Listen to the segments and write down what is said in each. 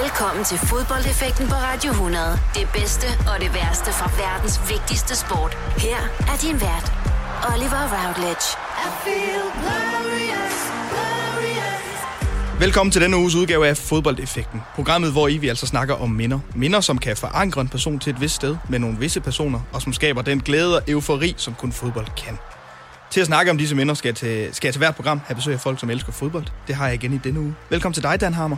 Velkommen til fodboldeffekten på Radio 100. Det bedste og det værste fra verdens vigtigste sport. Her er din vært, Oliver Routledge. I feel glorious, glorious. Velkommen til denne uges udgave af Fodboldeffekten. Programmet, hvor I vi altså snakker om minder. Minder, som kan forankre en person til et vist sted med nogle visse personer, og som skaber den glæde og eufori, som kun fodbold kan. Til at snakke om disse minder skal jeg til, skal jeg til hvert program have besøg af folk, som elsker fodbold. Det har jeg igen i denne uge. Velkommen til dig, Dan Hammer.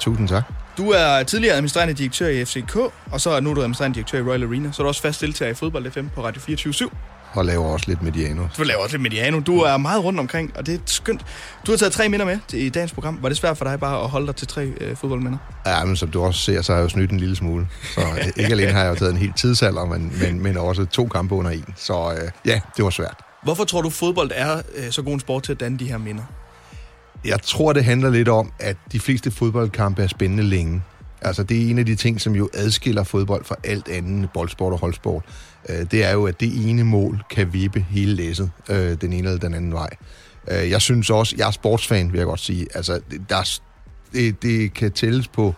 Tusind tak. Du er tidligere administrerende direktør i FCK, og så er nu du administrerende direktør i Royal Arena. Så er du også fast deltager i Fodbold FM på Radio 24 /7. Og laver også lidt mediano. Du laver også lidt mediano. Du er meget rundt omkring, og det er skønt. Du har taget tre minder med til, i dagens program. Var det svært for dig bare at holde dig til tre øh, fodboldminder? Ja, men som du også ser, så har jeg jo snydt en lille smule. Så øh, ikke alene har jeg jo taget en helt tidsalder, men, men, men også to kampe under en. Så øh, ja, det var svært. Hvorfor tror du, fodbold er øh, så god en sport til at danne de her minder? Jeg tror, det handler lidt om, at de fleste fodboldkampe er spændende længe. Altså, det er en af de ting, som jo adskiller fodbold fra alt andet boldsport og holdsport. Øh, det er jo, at det ene mål kan vippe hele læsset øh, den ene eller den anden vej. Øh, jeg synes også, jeg er sportsfan, vil jeg godt sige. Altså, der, det, det kan tælles på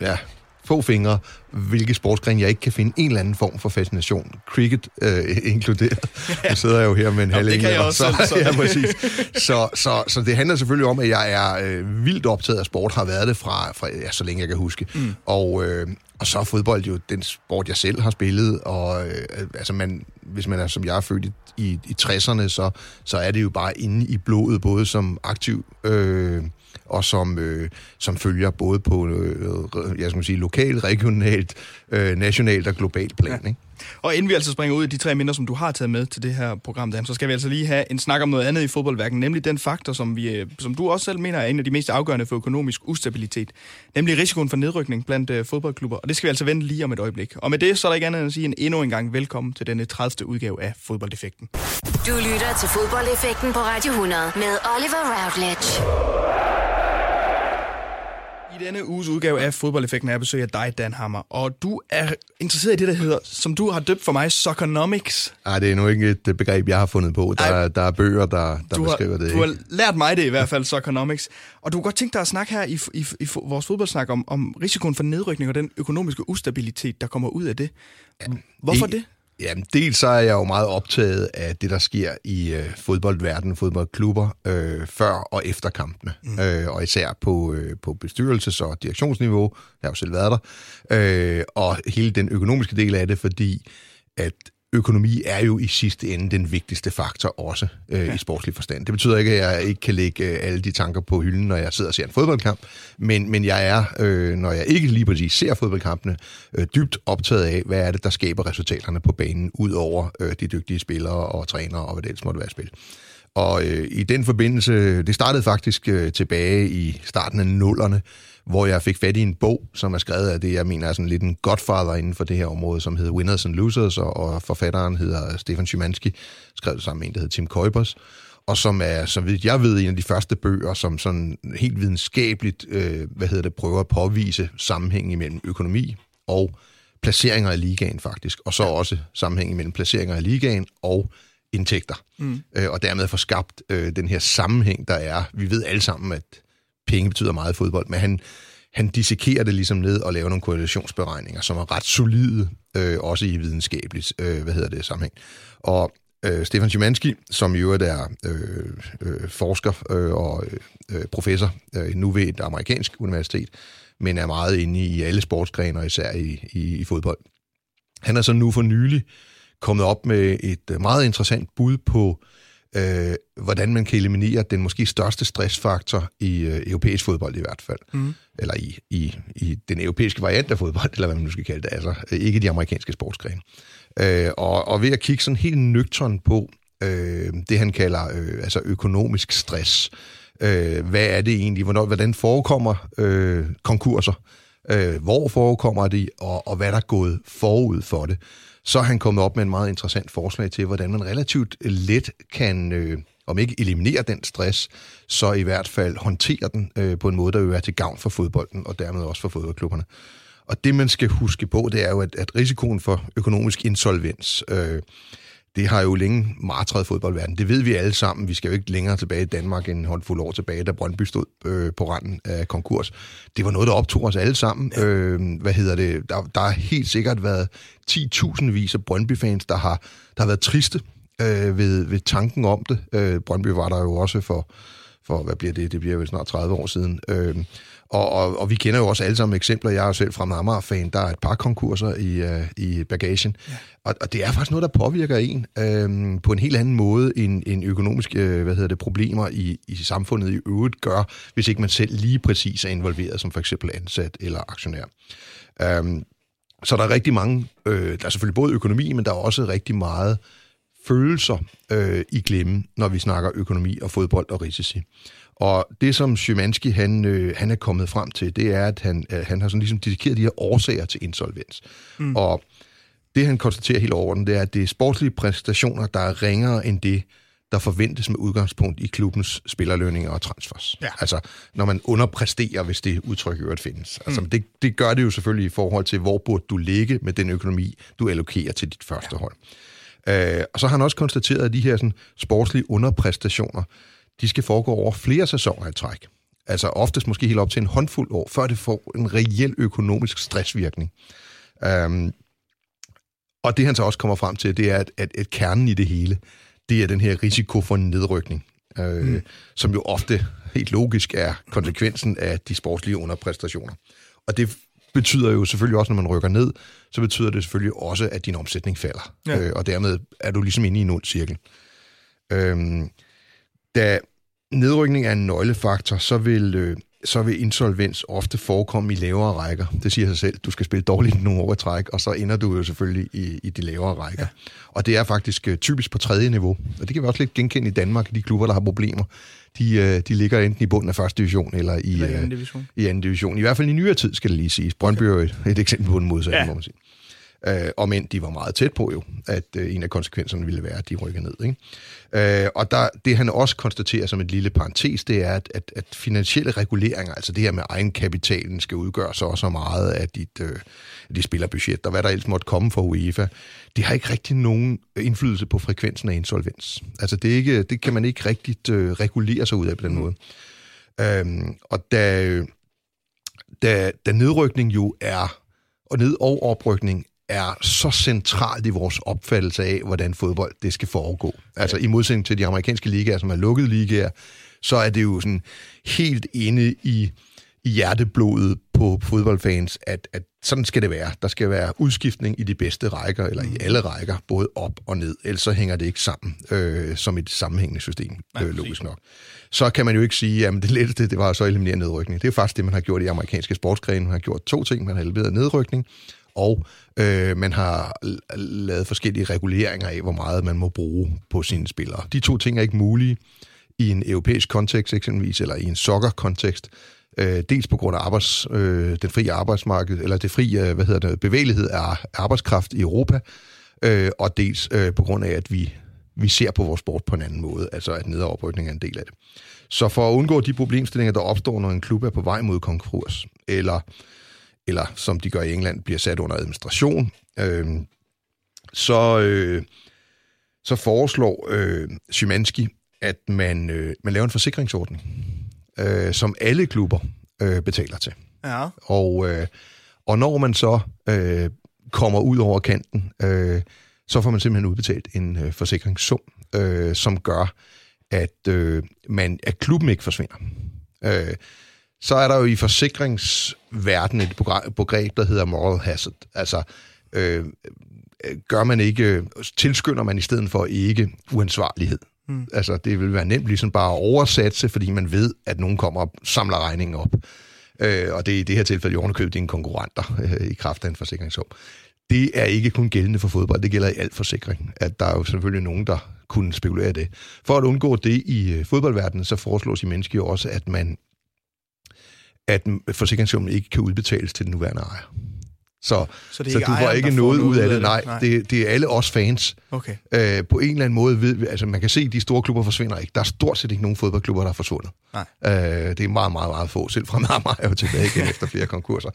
ja, få fingre, hvilke sportsgren jeg ikke kan finde en eller anden form for fascination. Cricket øh, inkluderet. Nu sidder jeg jo her med en halv engel. Så, så. ja, præcis. Så, så, så det handler selvfølgelig om, at jeg er øh, vildt optaget af sport, har været det fra, fra ja, så længe jeg kan huske. Mm. Og, øh, og så er fodbold jo den sport, jeg selv har spillet, og øh, altså man, hvis man er som jeg er født i, i, i 60'erne, så, så er det jo bare inde i blodet, både som aktiv øh, og som, øh, som følger både på øh, jeg skal sige, lokalt, regionalt, øh, nationalt og globalt plan. Ja. Ikke? Og inden vi altså springer ud i de tre minder, som du har taget med til det her program, Dan, så skal vi altså lige have en snak om noget andet i fodboldværken, nemlig den faktor, som, vi, øh, som du også selv mener er en af de mest afgørende for økonomisk ustabilitet, nemlig risikoen for nedrykning blandt uh, fodboldklubber. Og det skal vi altså vente lige om et øjeblik. Og med det, så er der ikke andet end at sige en endnu en gang velkommen til denne 30. udgave af Fodboldeffekten. Du lytter til Fodboldeffekten på Radio 100 med Oliver Routledge. I denne uges udgave af Fodboldeffekten er jeg besøg af dig, Dan Hammer. Og du er interesseret i det, der hedder, som du har døbt for mig, Soccernomics. Nej, det er nu ikke et begreb, jeg har fundet på. Der, Ej, der er bøger, der, der du beskriver har, det. Du ikke? har lært mig det i hvert fald, Soccernomics. Og du kunne godt tænke dig at snakke her i, i, i vores fodboldsnak om, om risikoen for nedrykning og den økonomiske ustabilitet, der kommer ud af det. Hvorfor det? Jamen, dels så er jeg jo meget optaget af det, der sker i øh, fodboldverdenen, fodboldklubber, øh, før og efter kampene. Mm. Øh, og især på, øh, på bestyrelses- og direktionsniveau. Jeg har jo selv været der. Øh, og hele den økonomiske del af det, fordi at økonomi er jo i sidste ende den vigtigste faktor også øh, ja. i sportslig forstand. Det betyder ikke, at jeg ikke kan lægge øh, alle de tanker på hylden, når jeg sidder og ser en fodboldkamp, men, men jeg er, øh, når jeg ikke lige præcis ser fodboldkampene, øh, dybt optaget af, hvad er det, der skaber resultaterne på banen, ud over øh, de dygtige spillere og trænere og hvad det ellers måtte være spil. Og øh, i den forbindelse, det startede faktisk øh, tilbage i starten af nullerne, hvor jeg fik fat i en bog, som er skrevet af det, jeg mener er sådan lidt en godfather inden for det her område, som hedder Winners and Losers, og, og forfatteren hedder Stefan Szymanski, skrevet sammen med en, der hedder Tim Kuipers, og som er, så vidt jeg ved, en af de første bøger, som sådan helt videnskabeligt, øh, hvad hedder det, prøver at påvise sammenhængen mellem økonomi og placeringer i ligaen faktisk, og så også sammenhængen mellem placeringer i ligaen og indtægter, mm. øh, og dermed få skabt øh, den her sammenhæng, der er. Vi ved alle sammen, at penge betyder meget i fodbold, men han, han dissekerer det ligesom ned og laver nogle korrelationsberegninger, som er ret solide, øh, også i videnskabeligt, øh, hvad hedder det, sammenhæng. Og øh, Stefan Szymanski, som i øvrigt er øh, øh, forsker øh, og øh, professor øh, nu ved et amerikansk universitet, men er meget inde i alle sportsgrene, især i, i, i fodbold. Han er så nu for nylig kommet op med et meget interessant bud på øh, hvordan man kan eliminere den måske største stressfaktor i øh, europæisk fodbold i hvert fald. Mm. Eller i, i, i den europæiske variant af fodbold, eller hvad man nu skal kalde det. Altså øh, ikke de amerikanske sportsgrene. Øh, og, og ved at kigge sådan helt nøgtern på øh, det, han kalder øh, altså økonomisk stress. Øh, hvad er det egentlig? Hvornår, hvordan forekommer øh, konkurser? Øh, hvor forekommer de? Og, og hvad der er gået forud for det? Så er han kommet op med en meget interessant forslag til, hvordan man relativt øh, let kan, øh, om ikke eliminere den stress, så i hvert fald håndtere den øh, på en måde, der vil være til gavn for fodbolden, og dermed også for fodboldklubberne. Og det, man skal huske på, det er jo, at, at risikoen for økonomisk insolvens, øh, det har jo længe martret fodboldverden. Det ved vi alle sammen. Vi skal jo ikke længere tilbage i Danmark end en håndfuld år tilbage, da Brøndby stod øh, på randen af konkurs. Det var noget, der optog os alle sammen. Ja. Øh, hvad hedder det? Der, der har helt sikkert været 10.000 vis af Brøndby-fans, der har, der har været triste øh, ved, ved tanken om det. Øh, Brøndby var der jo også for, for, hvad bliver det? Det bliver jo snart 30 år siden. Øh, og, og, og vi kender jo også alle sammen eksempler. Jeg er selv fra Amager-fan. Der er et par konkurser i, uh, i bagagen. Ja. Og, og det er faktisk noget, der påvirker en øh, på en helt anden måde end, end økonomiske hvad hedder det, problemer i, i samfundet i øvrigt gør, hvis ikke man selv lige præcis er involveret som for eksempel ansat eller aktionær. Øh, så der er rigtig mange, øh, der er selvfølgelig både økonomi, men der er også rigtig meget følelser øh, i glemme, når vi snakker økonomi og fodbold og risici. Og det, som Szymanski han, øh, han er kommet frem til, det er, at han, øh, han har sådan ligesom dedikeret de her årsager til insolvens. Mm. Og det, han konstaterer helt overordnet, det er, at det er sportslige præstationer, der er ringere end det, der forventes med udgangspunkt i klubbens spillerlønninger og transfers. Ja. Altså, når man underpresterer, hvis det udtryk i øvrigt findes. Altså, mm. det, det gør det jo selvfølgelig i forhold til, hvor burde du ligge med den økonomi, du allokerer til dit første ja. hold. Øh, og så har han også konstateret, at de her sådan, sportslige underpræstationer, de skal foregå over flere sæsoner i træk. Altså oftest måske helt op til en håndfuld år, før det får en reel økonomisk stressvirkning. Um, og det han så også kommer frem til, det er, at, at, at kernen i det hele, det er den her risiko for en nedrykning, øh, mm. som jo ofte helt logisk er konsekvensen af de sportslige underpræstationer. Og det betyder jo selvfølgelig også, når man rykker ned, så betyder det selvfølgelig også, at din omsætning falder. Ja. Øh, og dermed er du ligesom inde i en ond cirkel. Øhm, da nedrykning er en nøglefaktor, så vil, øh, så vil insolvens ofte forekomme i lavere rækker. Det siger sig selv. Du skal spille dårligt nogle år i træk, og så ender du jo selvfølgelig i, i de lavere rækker. Ja. Og det er faktisk øh, typisk på tredje niveau. Og det kan vi også lidt genkende i Danmark, de klubber, der har problemer. De, øh, de ligger enten i bunden af første division eller i, eller i, anden division. i anden division. I hvert fald i nyere tid, skal det lige siges. Brøndby er et, et eksempel på en modsat, ja. må man sige. Øh, og men de var meget tæt på jo, at øh, en af konsekvenserne ville være, at de rykker ned. Ikke? Øh, og der, det han også konstaterer som et lille parentes, det er, at, at, at finansielle reguleringer, altså det her med egenkapitalen, skal udgøre så også meget af dit, øh, dit spillerbudget, og hvad der ellers måtte komme fra UEFA, det har ikke rigtig nogen indflydelse på frekvensen af insolvens. Altså det, er ikke, det kan man ikke rigtig øh, regulere sig ud af på den måde. Øhm, og da, da, da nedrykning jo er, og ned- og oprykning er så centralt i vores opfattelse af, hvordan fodbold det skal foregå. Altså i modsætning til de amerikanske ligaer, som er lukkede ligaer, så er det jo sådan helt inde i, i hjerteblodet på fodboldfans, at, at sådan skal det være. Der skal være udskiftning i de bedste rækker, eller i mm. alle rækker, både op og ned. Ellers så hænger det ikke sammen øh, som et sammenhængende system, øh, logisk nok. Så kan man jo ikke sige, at det letteste det var så at eliminere nedrykning. Det er faktisk det, man har gjort i amerikanske sportsgrene. Man har gjort to ting. Man har elimineret nedrykning, og øh, man har lavet forskellige reguleringer af, hvor meget man må bruge på sine spillere. De to ting er ikke mulige i en europæisk kontekst eksempelvis, eller i en soccer-kontekst. Øh, dels på grund af arbejds, øh, den frie arbejdsmarked, eller det frie øh, hvad hedder det, bevægelighed af arbejdskraft i Europa, øh, og dels øh, på grund af, at vi, vi ser på vores sport på en anden måde, altså at nederoprykning er en del af det. Så for at undgå de problemstillinger, der opstår, når en klub er på vej mod konkurs, eller eller som de gør i England, bliver sat under administration, øh, så, øh, så foreslår øh, Szymanski, at man, øh, man laver en forsikringsordning, øh, som alle klubber øh, betaler til. Ja. Og, øh, og når man så øh, kommer ud over kanten, øh, så får man simpelthen udbetalt en øh, forsikringssum, øh, som gør, at, øh, man, at klubben ikke forsvinder. Øh, så er der jo i forsikringsverdenen et begreb, der hedder moral hazard. Altså, øh, gør man ikke, tilskynder man i stedet for ikke uansvarlighed. Mm. Altså, det vil være nemt ligesom bare at oversætte fordi man ved, at nogen kommer og samler regningen op. Øh, og det er i det her tilfælde jo ovenikøbet dine konkurrenter øh, i kraft af en forsikringshåb. Det er ikke kun gældende for fodbold, det gælder i al forsikring, at der er jo selvfølgelig nogen, der kunne spekulere det. For at undgå det i øh, fodboldverdenen, så foreslås i mennesker jo også, at man at forsikringssummen ikke kan udbetales til den nuværende ejer. Så, så, det så du får ikke noget ud af det. Nej, Nej. Det, det er alle os fans. Okay. Øh, på en eller anden måde ved vi, altså man kan se, at de store klubber forsvinder ikke. Der er stort set ikke nogen fodboldklubber, der er forsvundet. Nej. Øh, det er meget, meget, meget få. Selv fra meget, meget tilbage igen efter flere konkurser.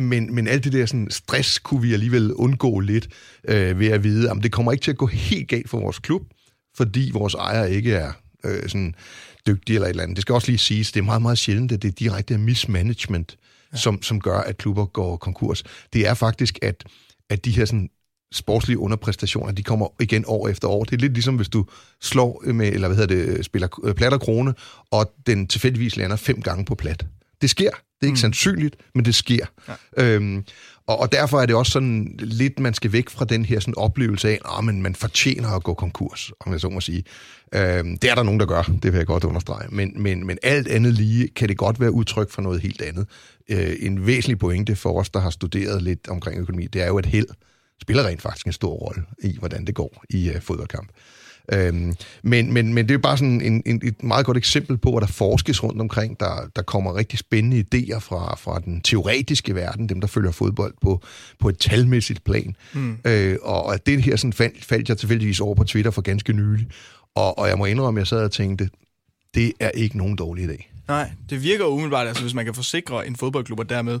Men, men alt det der sådan, stress kunne vi alligevel undgå lidt øh, ved at vide, at det kommer ikke til at gå helt galt for vores klub, fordi vores ejer ikke er øh, sådan dygtig eller et eller andet. Det skal også lige siges, det er meget, meget sjældent, at det er direkte mismanagement, ja. som, som gør, at klubber går konkurs. Det er faktisk, at, at de her sådan, sportslige underpræstationer, de kommer igen år efter år. Det er lidt ligesom, hvis du slår med, eller hvad hedder det, spiller øh, plat og krone, og den tilfældigvis lander fem gange på plat. Det sker. Det er ikke mm. sandsynligt, men det sker. Ja. Øhm, og, og derfor er det også sådan lidt, man skal væk fra den her sådan oplevelse af, at oh, men man fortjener at gå konkurs, om jeg så må sige. Øhm, det er der nogen, der gør, det vil jeg godt understrege. Men, men, men alt andet lige kan det godt være udtryk for noget helt andet. Øh, en væsentlig pointe for os, der har studeret lidt omkring økonomi, det er jo, at held spiller rent faktisk en stor rolle i, hvordan det går i øh, fodboldkamp. Øhm, men, men, men det er bare sådan en, en, et meget godt eksempel på, at der forskes rundt omkring. Der, der kommer rigtig spændende idéer fra, fra den teoretiske verden, dem der følger fodbold på, på et talmæssigt plan. Mm. Øh, og at det her sådan faldt, faldt jeg tilfældigvis over på Twitter for ganske nylig. Og, og jeg må indrømme, at jeg sad og tænkte, det er ikke nogen dårlig idé. Nej, det virker umiddelbart, altså hvis man kan forsikre en fodboldklub og dermed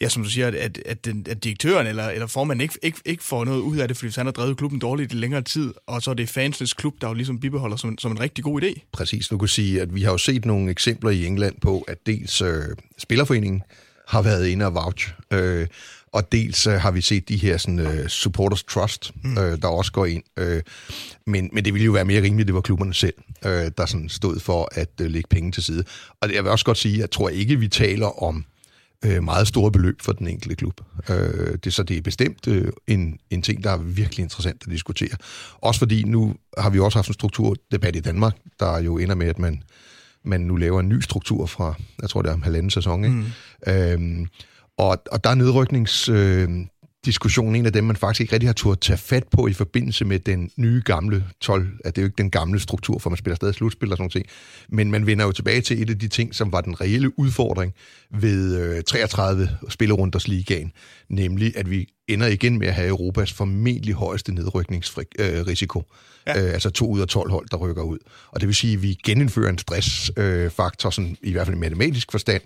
ja, som du siger, at, at, den, at direktøren eller, eller formanden ikke, ikke, ikke får noget ud af det, fordi hvis han har drevet klubben dårligt i længere tid, og så er det fansenes klub, der jo ligesom bibeholder som, som en rigtig god idé. Præcis. Du kan sige, at vi har jo set nogle eksempler i England på, at dels øh, Spillerforeningen har været inde og vouch, øh, og dels øh, har vi set de her sådan, øh, supporters trust, mm. øh, der også går ind. Øh, men, men det ville jo være mere rimeligt, det var klubberne selv, øh, der sådan stod for at øh, lægge penge til side. Og jeg vil også godt sige, at jeg tror ikke, vi taler om øh, meget store beløb for den enkelte klub. Øh, det, så det er bestemt øh, en, en ting, der er virkelig interessant at diskutere. Også fordi nu har vi også haft en strukturdebat i Danmark, der jo ender med, at man, man nu laver en ny struktur fra, jeg tror det er om halvanden sæson. Ikke? Mm. Øh, og, og der er nedryknings... Øh, diskussion, en af dem, man faktisk ikke rigtig har turde tage fat på i forbindelse med den nye gamle 12, at det er jo ikke den gamle struktur, for man spiller stadig slutspil og sådan noget. Men man vender jo tilbage til et af de ting, som var den reelle udfordring ved øh, 33 spillerunders ligaen, nemlig at vi ender igen med at have Europas formentlig højeste nedrykningsrisiko. Øh, ja. øh, altså to ud af 12 hold, der rykker ud. Og det vil sige, at vi genindfører en stressfaktor, øh, sådan, i hvert fald i matematisk forstand,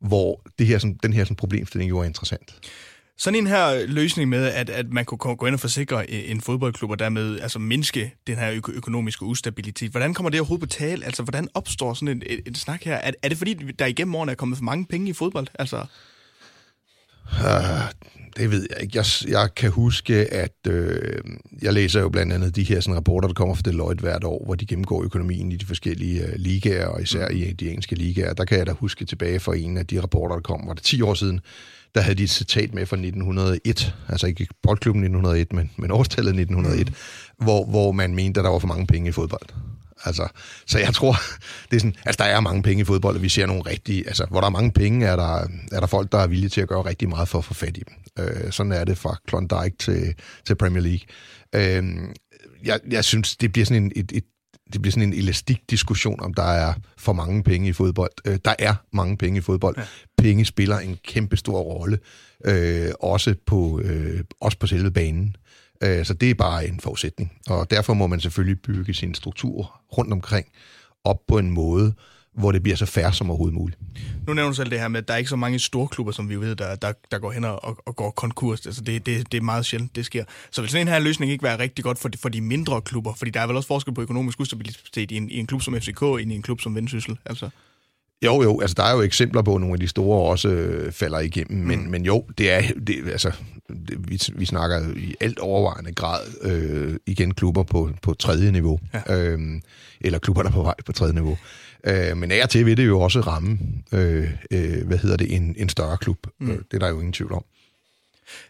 hvor det her, sådan, den her sådan, problemstilling jo er interessant. Sådan en her løsning med, at, at man kunne gå ind og forsikre øh, en fodboldklub, og dermed altså mindske den her økonomiske ustabilitet. Hvordan kommer det overhovedet på tale? Altså, hvordan opstår sådan en, en, en snak her? Er, er det fordi, der igennem årene er kommet for mange penge i fodbold? Altså... Uh, det ved jeg ikke. Jeg, jeg kan huske, at øh, jeg læser jo blandt andet de her sådan, rapporter, der kommer fra Deloitte hvert år, hvor de gennemgår økonomien i de forskellige øh, ligaer, og især mm. i de engelske ligaer. Der kan jeg da huske tilbage for en af de rapporter, der kom, var det 10 år siden, der havde de et citat med fra 1901, altså ikke boldklubben 1901, men, men årstallet 1901, mm. hvor, hvor man mente, at der var for mange penge i fodbold. Altså, så jeg tror, det er sådan, altså der er mange penge i fodbold, og vi ser nogle rigtige, altså hvor der er mange penge, er der, er der folk, der er villige til at gøre rigtig meget for at få fat i dem. Øh, sådan er det fra Klondike til, til Premier League. Øh, jeg, jeg synes, det bliver sådan en, et, et det bliver sådan en elastik diskussion, om der er for mange penge i fodbold. Øh, der er mange penge i fodbold. Ja. Penge spiller en kæmpe stor rolle, øh, også, på, øh, også på selve banen. Øh, så det er bare en forudsætning. Og derfor må man selvfølgelig bygge sin struktur rundt omkring op på en måde, hvor det bliver så færre som overhovedet muligt. Nu nævner du selv det her med, at der er ikke så mange store klubber, som vi ved, der, der, der går hen og, og går konkurs. Altså det, det, det er meget sjældent, det sker. Så vil sådan en her løsning ikke være rigtig godt for de, for de mindre klubber? Fordi der er vel også forskel på økonomisk ustabilitet i en, i en klub som FCK end i en klub som Vendsyssel? Altså. Jo, jo, altså der er jo eksempler på, at nogle af de store også øh, falder igennem, men, mm. men jo, det er, det, altså, det, vi, vi snakker i alt overvejende grad øh, igen klubber på, på tredje niveau, ja. øh, eller klubber, der er på vej på tredje niveau. Øh, men af og til vil det jo også ramme, øh, øh, hvad hedder det, en, en større klub. Mm. Øh, det er der jo ingen tvivl om.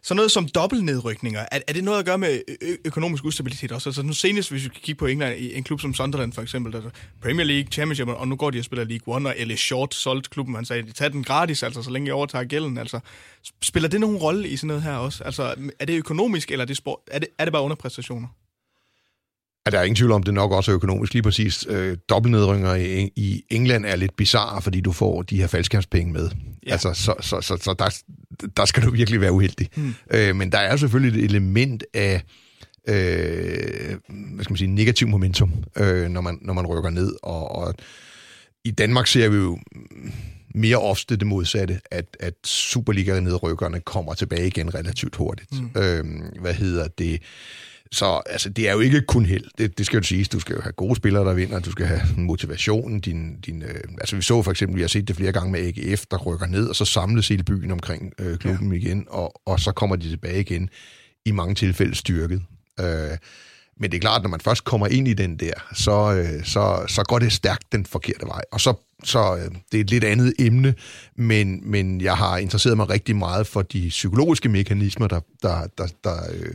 Så noget som dobbeltnedrykninger, er, er det noget at gøre med ø- økonomisk ustabilitet også? Altså nu senest, hvis vi kigger på England, i en klub som Sunderland for eksempel, altså Premier League, Championship, og nu går de og spiller League One, og L.A. Short solgte klubben, han sagde, de tager den gratis, altså så længe jeg overtager gælden. Altså, spiller det nogen rolle i sådan noget her også? Altså, er det økonomisk, eller er det, sport, er det, er det bare underpræstationer? Ja, der er ingen tvivl om, det nok også er økonomisk. Lige præcis øh, dobbeltnedringer i, i England er lidt bizarre, fordi du får de her faldskærmspenge med. Ja. Altså, så, så, så, så der, der skal du virkelig være uheldig. Mm. Øh, men der er selvfølgelig et element af øh, hvad skal man sige, negativ momentum, øh, når, man, når man rykker ned. Og, og i Danmark ser vi jo mere ofte det modsatte, at, at Superliga-nedrykkerne kommer tilbage igen relativt hurtigt. Mm. Øh, hvad hedder det? Så altså, det er jo ikke kun held. Det, det skal jo siges. Du skal jo have gode spillere, der vinder. Du skal have motivation. Din, din, øh, altså, vi så for eksempel, vi har set det flere gange med AGF, der rykker ned, og så samles hele byen omkring øh, klubben ja. igen, og, og så kommer de tilbage igen i mange tilfælde styrket. Øh, men det er klart, når man først kommer ind i den der, så, øh, så, så går det stærkt den forkerte vej. Og så, så øh, det er et lidt andet emne, men, men jeg har interesseret mig rigtig meget for de psykologiske mekanismer, der, der, der, der, øh,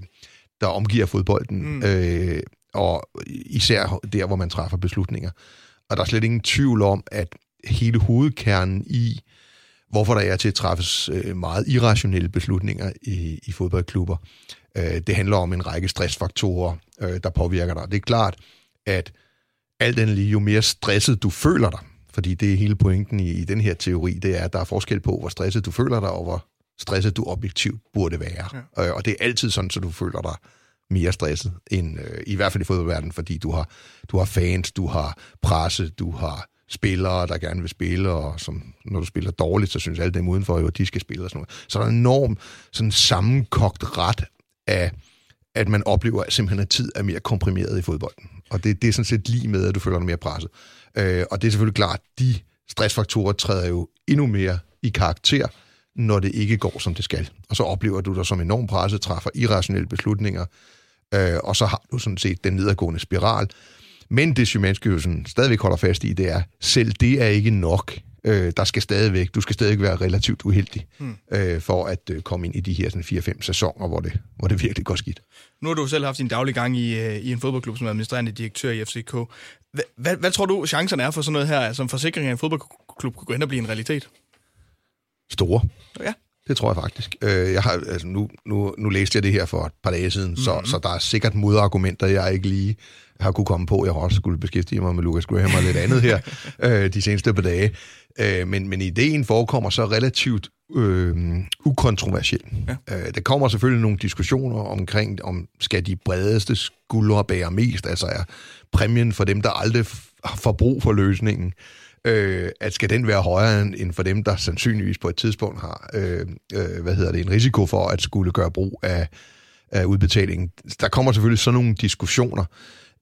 der omgiver fodbolden, mm. øh, og især der, hvor man træffer beslutninger. Og der er slet ingen tvivl om, at hele hovedkernen i, hvorfor der er til at træffes øh, meget irrationelle beslutninger i, i fodboldklubber, øh, det handler om en række stressfaktorer, øh, der påvirker dig. Det er klart, at alt den lige, jo mere stresset du føler dig, fordi det er hele pointen i, i den her teori, det er, at der er forskel på, hvor stresset du føler dig, og hvor stresset du objektivt burde være. Ja. Øh, og det er altid sådan, så du føler dig mere stresset, end øh, i hvert fald i fodboldverdenen, fordi du har, du har fans, du har presse, du har spillere, der gerne vil spille, og som, når du spiller dårligt, så synes alle dem udenfor jo, at de skal spille og sådan noget. Så der er en enorm sådan sammenkogt ret af, at man oplever at simpelthen, at tid er mere komprimeret i fodbolden. Og det, det er sådan set lige med, at du føler dig mere presset. Øh, og det er selvfølgelig klart, de stressfaktorer træder jo endnu mere i karakter, når det ikke går, som det skal. Og så oplever du dig som enormt presset, træffer irrationelle beslutninger, øh, og så har du sådan set den nedadgående spiral. Men det Szymanski jo sådan stadigvæk holder fast i, det er, selv det er ikke nok. Øh, der skal stadigvæk, du skal stadig være relativt uheldig, hmm. øh, for at øh, komme ind i de her 4-5 sæsoner, hvor det, hvor det virkelig går skidt. Nu har du selv haft din daglige gang i, øh, i en fodboldklub som administrerende direktør i FCK. Hvad, hvad, hvad tror du, chancerne er for sådan noget her, som forsikring af en fodboldklub kunne gå hen og blive en realitet? Store. Ja. Det tror jeg faktisk. Øh, jeg har, altså nu, nu, nu læste jeg det her for et par dage siden, mm-hmm. så, mhm. så der er sikkert modargumenter, jeg ikke lige har kunne komme på. Jeg har også skulle beskæftige mig med Lucas Graham og lidt andet her øh, de seneste par dage. Øh, men, men ideen forekommer så relativt øh, ukontroversiel. Ja. Øh, der kommer selvfølgelig nogle diskussioner omkring, om skal de bredeste skuldre bære mest, altså er præmien for dem, der aldrig får brug for løsningen, øh, øh, at skal den være højere end for dem, der sandsynligvis på et tidspunkt har øh, øh, hvad hedder det, en risiko for at skulle gøre brug af, af udbetalingen. Der kommer selvfølgelig sådan nogle diskussioner,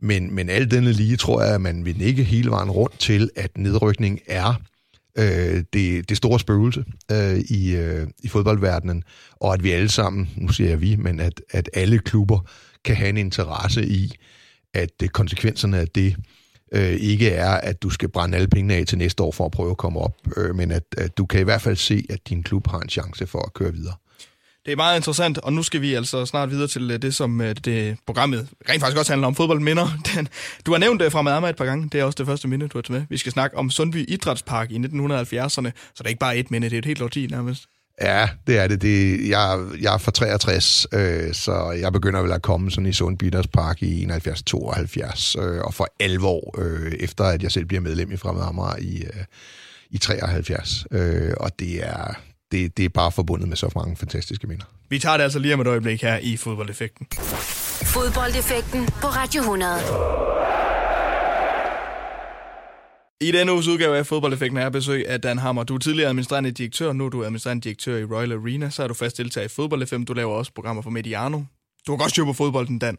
men, men alt denne lige tror jeg, at man vil ikke hele vejen rundt til, at nedrykning er øh, det, det store spøgelse øh, i, øh, i fodboldverdenen, og at vi alle sammen, nu siger jeg vi, men at, at alle klubber kan have en interesse i, at øh, konsekvenserne af det øh, ikke er, at du skal brænde alle pengene af til næste år for at prøve at komme op, øh, men at, at du kan i hvert fald se, at din klub har en chance for at køre videre. Det er meget interessant, og nu skal vi altså snart videre til øh, det, som øh, det programmet rent faktisk også handler om fodboldminder. Den, du har nævnt øh, det fra Madama et par gange, det er også det første minde, du har taget med. Vi skal snakke om Sundby Idrætspark i 1970'erne, så det er ikke bare et minde, det er et helt årti nærmest. Ja, det er det. det jeg, jeg er fra 63, øh, så jeg begynder vel at komme sådan i Sundby Idrætspark i 71-72, øh, og for 11 år øh, efter, at jeg selv bliver medlem i Fremad Amager i, øh, i 73. Øh, og det er, det, det er bare forbundet med så mange fantastiske minder. Vi tager det altså lige om et øjeblik her i Fodboldeffekten. Fodboldeffekten på Radio 100. I denne uges udgave af Fodboldeffekten er besøg af Dan Hammer. Du er tidligere administrerende direktør, nu er du administrerende direktør i Royal Arena. Så er du fast deltager i Fodbold Du laver også programmer for Mediano. Du har godt styr på fodbolden, Dan.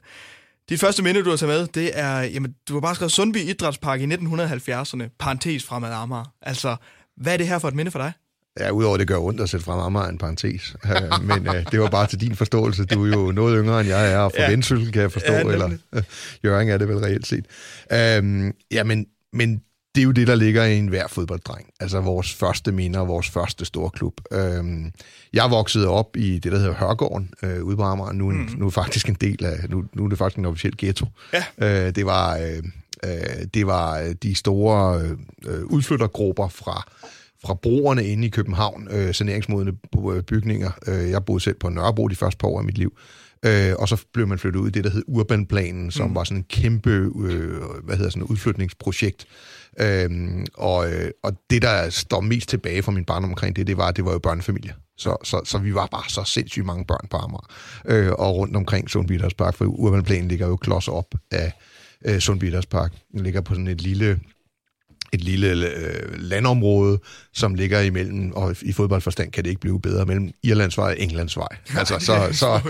Dit første minde, du har taget med, det er, jamen, du har bare skrevet Sundby Idrætspark i 1970'erne, parentes fremad Amager. Altså, hvad er det her for et minde for dig? Ja, udover det gør ondt at sætte frem Amager en parentes. Uh, men uh, det var bare til din forståelse. Du er jo noget yngre end jeg er, og for ja. vendsyssel kan jeg forstå, ja, eller uh, Jørgen er det vel reelt set. Uh, ja, men, men det er jo det, der ligger i en hver fodbolddreng. Altså vores første minder, vores første store klub. Øhm, jeg voksede op i det, der hedder Hørgården øh, ude på Amager. Nu, mm. nu er faktisk en del af, nu, nu er det faktisk en officiel ghetto. Ja. Øh, det var, øh, øh det var øh, de store øh, udflyttergrupper fra fra broerne inde i København, øh, saneringsmodende bygninger. Øh, jeg boede selv på Nørrebro de første par år af mit liv. Øh, og så blev man flyttet ud i det, der hed Urbanplanen, som mm. var sådan en kæmpe øh, hvad hedder sådan, udflytningsprojekt. Øhm, og, øh, og det, der står mest tilbage fra min barn omkring det, det var, at det var jo børnefamilie. Så, så, så vi var bare så sindssygt mange børn på Amager. Øh, og rundt omkring Sundbiders Park, for Urbanplanen ligger jo klods op af øh, Sundbiders Park. Den ligger på sådan et lille et lille øh, landområde, som ligger imellem, og i fodboldforstand kan det ikke blive bedre, mellem Irlandsvej og Englandsvej. Altså, så, så,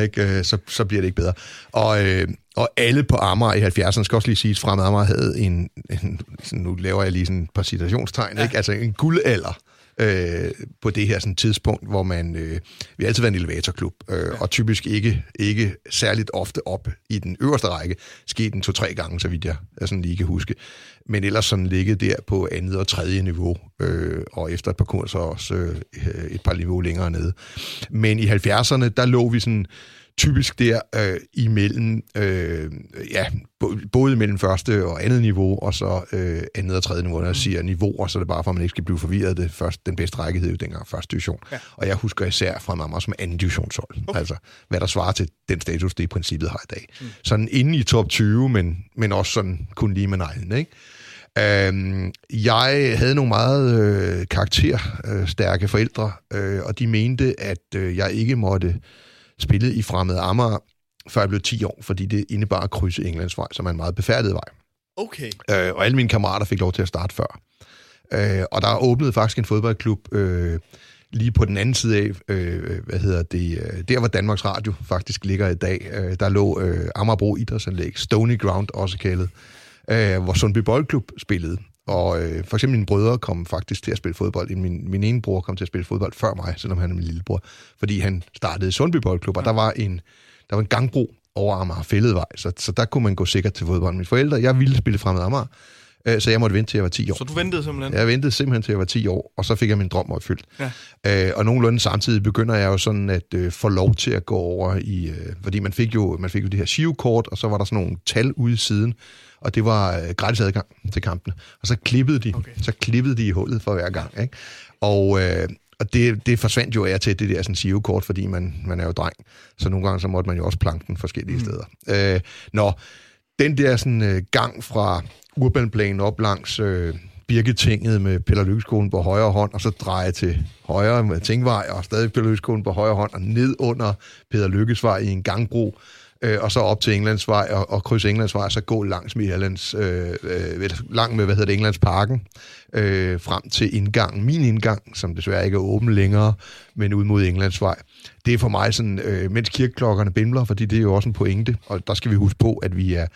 ikke, øh, så, så bliver det ikke bedre. Og, øh, og alle på Amager i 70'erne, skal også lige sige, at Fremad Amager havde en, en sådan, nu laver jeg lige sådan et par citationstegn, ja. ikke? altså en guldalder øh, på det her sådan, tidspunkt, hvor man... Øh, vi har altid været en elevatorklub, øh, ja. og typisk ikke, ikke særligt ofte op i den øverste række. Skete den to-tre gange, så vidt jeg, sådan lige kan huske. Men ellers sådan ligget der på andet og tredje niveau, øh, og efter et par kurser også øh, et par niveau længere nede. Men i 70'erne, der lå vi sådan typisk der øh, imellem, øh, ja, både mellem første og andet niveau, og så øh, andet og tredje niveau. Når jeg mm. siger niveauer, så er det bare for, at man ikke skal blive forvirret. Det først, den bedste række hed jo dengang første division. Ja. Og jeg husker især fra mig som anden divisionshold. Okay. Altså, hvad der svarer til den status, det i princippet har i dag. Mm. Sådan inde i top 20, men, men også sådan kun lige med neglen, ikke? Øhm, jeg havde nogle meget øh, karakterstærke øh, forældre, øh, og de mente, at øh, jeg ikke måtte spille i fremmede Amager, før jeg blev 10 år, fordi det indebar at krydse Englandsvej, som er en meget befærdet vej. Okay. Øh, og alle mine kammerater fik lov til at starte før. Øh, og der åbnede faktisk en fodboldklub øh, lige på den anden side af, øh, hvad hedder det, øh, der hvor Danmarks Radio faktisk ligger i dag. Øh, der lå øh, Amagerbro Idrætsanlæg, Stony Ground også kaldet, øh, hvor Sundby Boldklub spillede. Og øh, for eksempel mine brødre kom faktisk til at spille fodbold. Min, min ene bror kom til at spille fodbold før mig, selvom han er min lillebror, fordi han startede i Sundby Boldklub, og der var en, der var en gangbro over Amager Fælledvej, så, så der kunne man gå sikkert til fodbold. Mine forældre, jeg ville spille fremmed Amager, øh, så jeg måtte vente til jeg var 10 år. Så du ventede simpelthen? Jeg ventede simpelthen til jeg var 10 år, og så fik jeg min drøm opfyldt. Ja. Øh, og nogenlunde samtidig begynder jeg jo sådan at øh, få lov til at gå over i, øh, fordi man fik jo man fik jo det her Shio-kort, og så var der sådan nogle tal ude i siden, og det var øh, gratis adgang til kampene. Og så klippede de, okay. så klippede de i hullet for hver gang. Ikke? Og, øh, og det, det forsvandt jo af til det der sådan kort fordi man, man er jo dreng. Så nogle gange så måtte man jo også planke den forskellige mm. steder. Øh, når den der sådan, øh, gang fra Urbanplanen op langs øh, Birketinget med Peller Lykkeskolen på højre hånd, og så dreje til højre med Tingvej, og stadig Peller Lykkeskolen på højre hånd, og ned under Peter Lykkesvej i en gangbro, øh, og så op til Englandsvej og, og krydse Englandsvej, og så gå langs med Irlands, øh, øh, lang med, hvad hedder det, Englandsparken, øh, frem til indgangen, min indgang, som desværre ikke er åben længere, men ud mod Englandsvej. Det er for mig sådan, øh, mens kirkeklokkerne bimler, fordi det er jo også en pointe, og der skal vi huske på, at vi er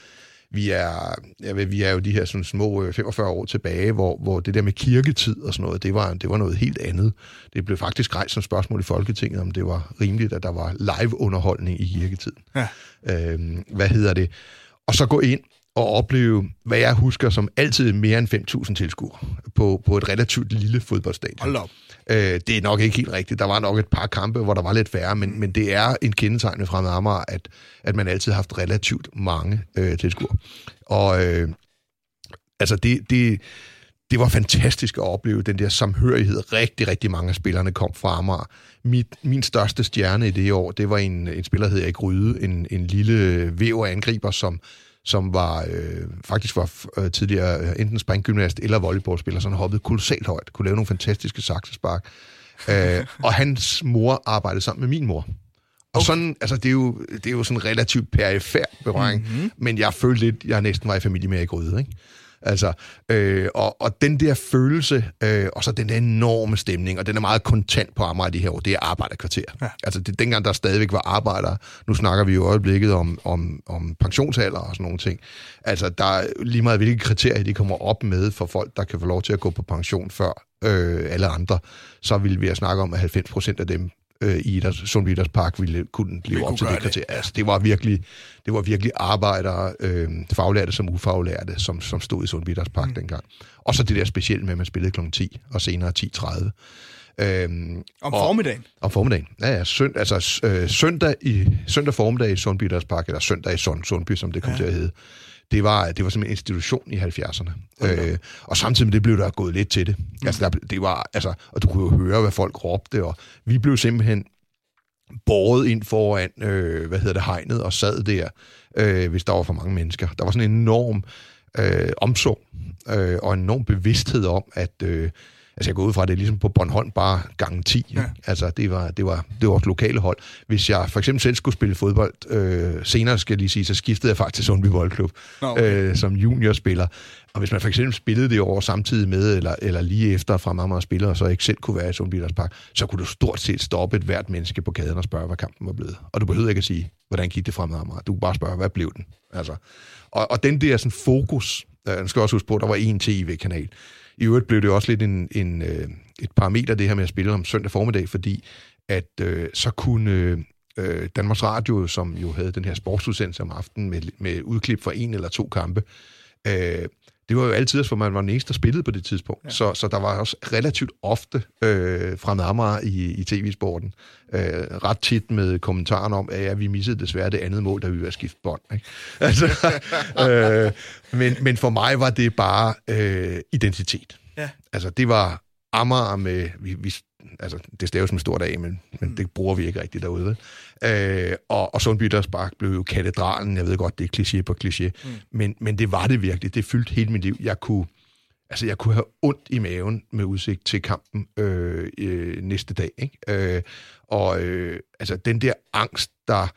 vi er, ja, vi er jo de her sådan små 45 øh, år tilbage, hvor, hvor det der med kirketid og sådan noget, det var, det var noget helt andet. Det blev faktisk rejst som spørgsmål i Folketinget, om det var rimeligt, at der var live-underholdning i kirketiden. Ja. Øhm, hvad hedder det? Og så gå ind og opleve, hvad jeg husker som altid mere end 5.000 tilskuere på, på et relativt lille fodboldstadion. Hold op. Øh, det er nok ikke helt rigtigt. Der var nok et par kampe, hvor der var lidt færre, men, men det er en kendetegn ved Amager, at, at man altid har haft relativt mange øh, tilskuere. Og øh, altså det, det, det var fantastisk at opleve den der samhørighed. Rigtig, rigtig mange af spillerne kom fra Amager. Mit, min største stjerne i det år, det var en, en spiller, der hedder Erik Ryde, en, en lille væver-angriber, som som var øh, faktisk var øh, tidligere øh, enten springgymnast eller volleyballspiller, så han hoppede kolossalt højt, kunne lave nogle fantastiske saksespark. øh, og hans mor arbejdede sammen med min mor. Og okay. sådan, altså det er, jo, det er jo sådan relativt perifær berøring, mm-hmm. men jeg følte lidt, jeg næsten var i familie med i Gryde, ikke? Altså, øh, og, og den der følelse, øh, og så den der enorme stemning, og den er meget kontant på Amager de her år, det er arbejderkvarter. Ja. Altså, det, dengang der stadigvæk var arbejdere, nu snakker vi jo i øjeblikket om, om, om pensionsalder og sådan nogle ting. Altså, der er lige meget, hvilke kriterier de kommer op med for folk, der kan få lov til at gå på pension før øh, alle andre, så vil vi have snakket om, at 90 procent af dem øh, i Idræts, Sundby Park ville kunne leve op til det kriterie. Det. Altså, det var virkelig, det var virkelig arbejdere, øh, faglærte som ufaglærte, som, som stod i Sundby Park mm. dengang. Og så det der specielt med, at man spillede kl. 10 og senere 10.30. Øhm, om formiddagen? Og, om formiddagen, ja, ja. Sønd, altså, øh, søndag, i, søndag formiddag i Sundby Park, eller søndag i Sund, Sundby, som det kom ja. til at hedde, det var, det var som en institution i 70'erne. Okay. Øh, og samtidig med det blev der gået lidt til det. Mm. Altså, der, det var, altså, og du kunne jo høre, hvad folk råbte, og vi blev simpelthen båret ind foran, øh, hvad hedder det, hegnet, og sad der, øh, hvis der var for mange mennesker. Der var sådan en enorm øh, omsorg øh, og en enorm bevidsthed om, at øh, Altså jeg går ud fra, at det er ligesom på Bornholm bare gange 10. Ja. Altså det var, det, var, det var vores lokale hold. Hvis jeg for eksempel selv skulle spille fodbold, øh, senere skal jeg lige sige, så skiftede jeg faktisk til Sundby Boldklub okay. øh, som juniorspiller. Og hvis man for eksempel spillede det år samtidig med, eller, eller lige efter fra Marmara spiller, og så ikke selv kunne være i Sundby Park, så kunne du stort set stoppe et hvert menneske på gaden og spørge, hvad kampen var blevet. Og du behøvede ikke at sige, hvordan gik det fra Marmara. Du kunne bare spørge, hvad blev den? Altså. Og, og den der sådan fokus, øh, skal også huske på, der var en tv-kanal. I øvrigt blev det også lidt en, en, øh, et parameter, det her med at spille om søndag formiddag, fordi at øh, så kunne øh, Danmarks Radio, som jo havde den her sportsudsendelse om aftenen med, med udklip fra en eller to kampe, øh, det var jo altid, for man var den eneste, der spillede på det tidspunkt. Ja. Så, så der var også relativt ofte øh, fra Amager i, i tv-sporten. Øh, ret tit med kommentaren om, at ja, vi missede desværre det andet mål, da vi var skift bånd. Ikke? Altså, øh, men, men for mig var det bare øh, identitet. Ja. Altså, det var Amager med... Vi, vi, altså, det staves med stort A, men, men mm. det bruger vi ikke rigtigt derude. Øh, og, og Sundby Spark blev jo katedralen. Jeg ved godt, det er kliché på kliché. Mm. Men, men det var det virkelig. Det fyldte hele mit liv. Jeg kunne, altså, jeg kunne have ondt i maven med udsigt til kampen øh, øh, næste dag. Ikke? Øh, og øh, altså, den der angst, der...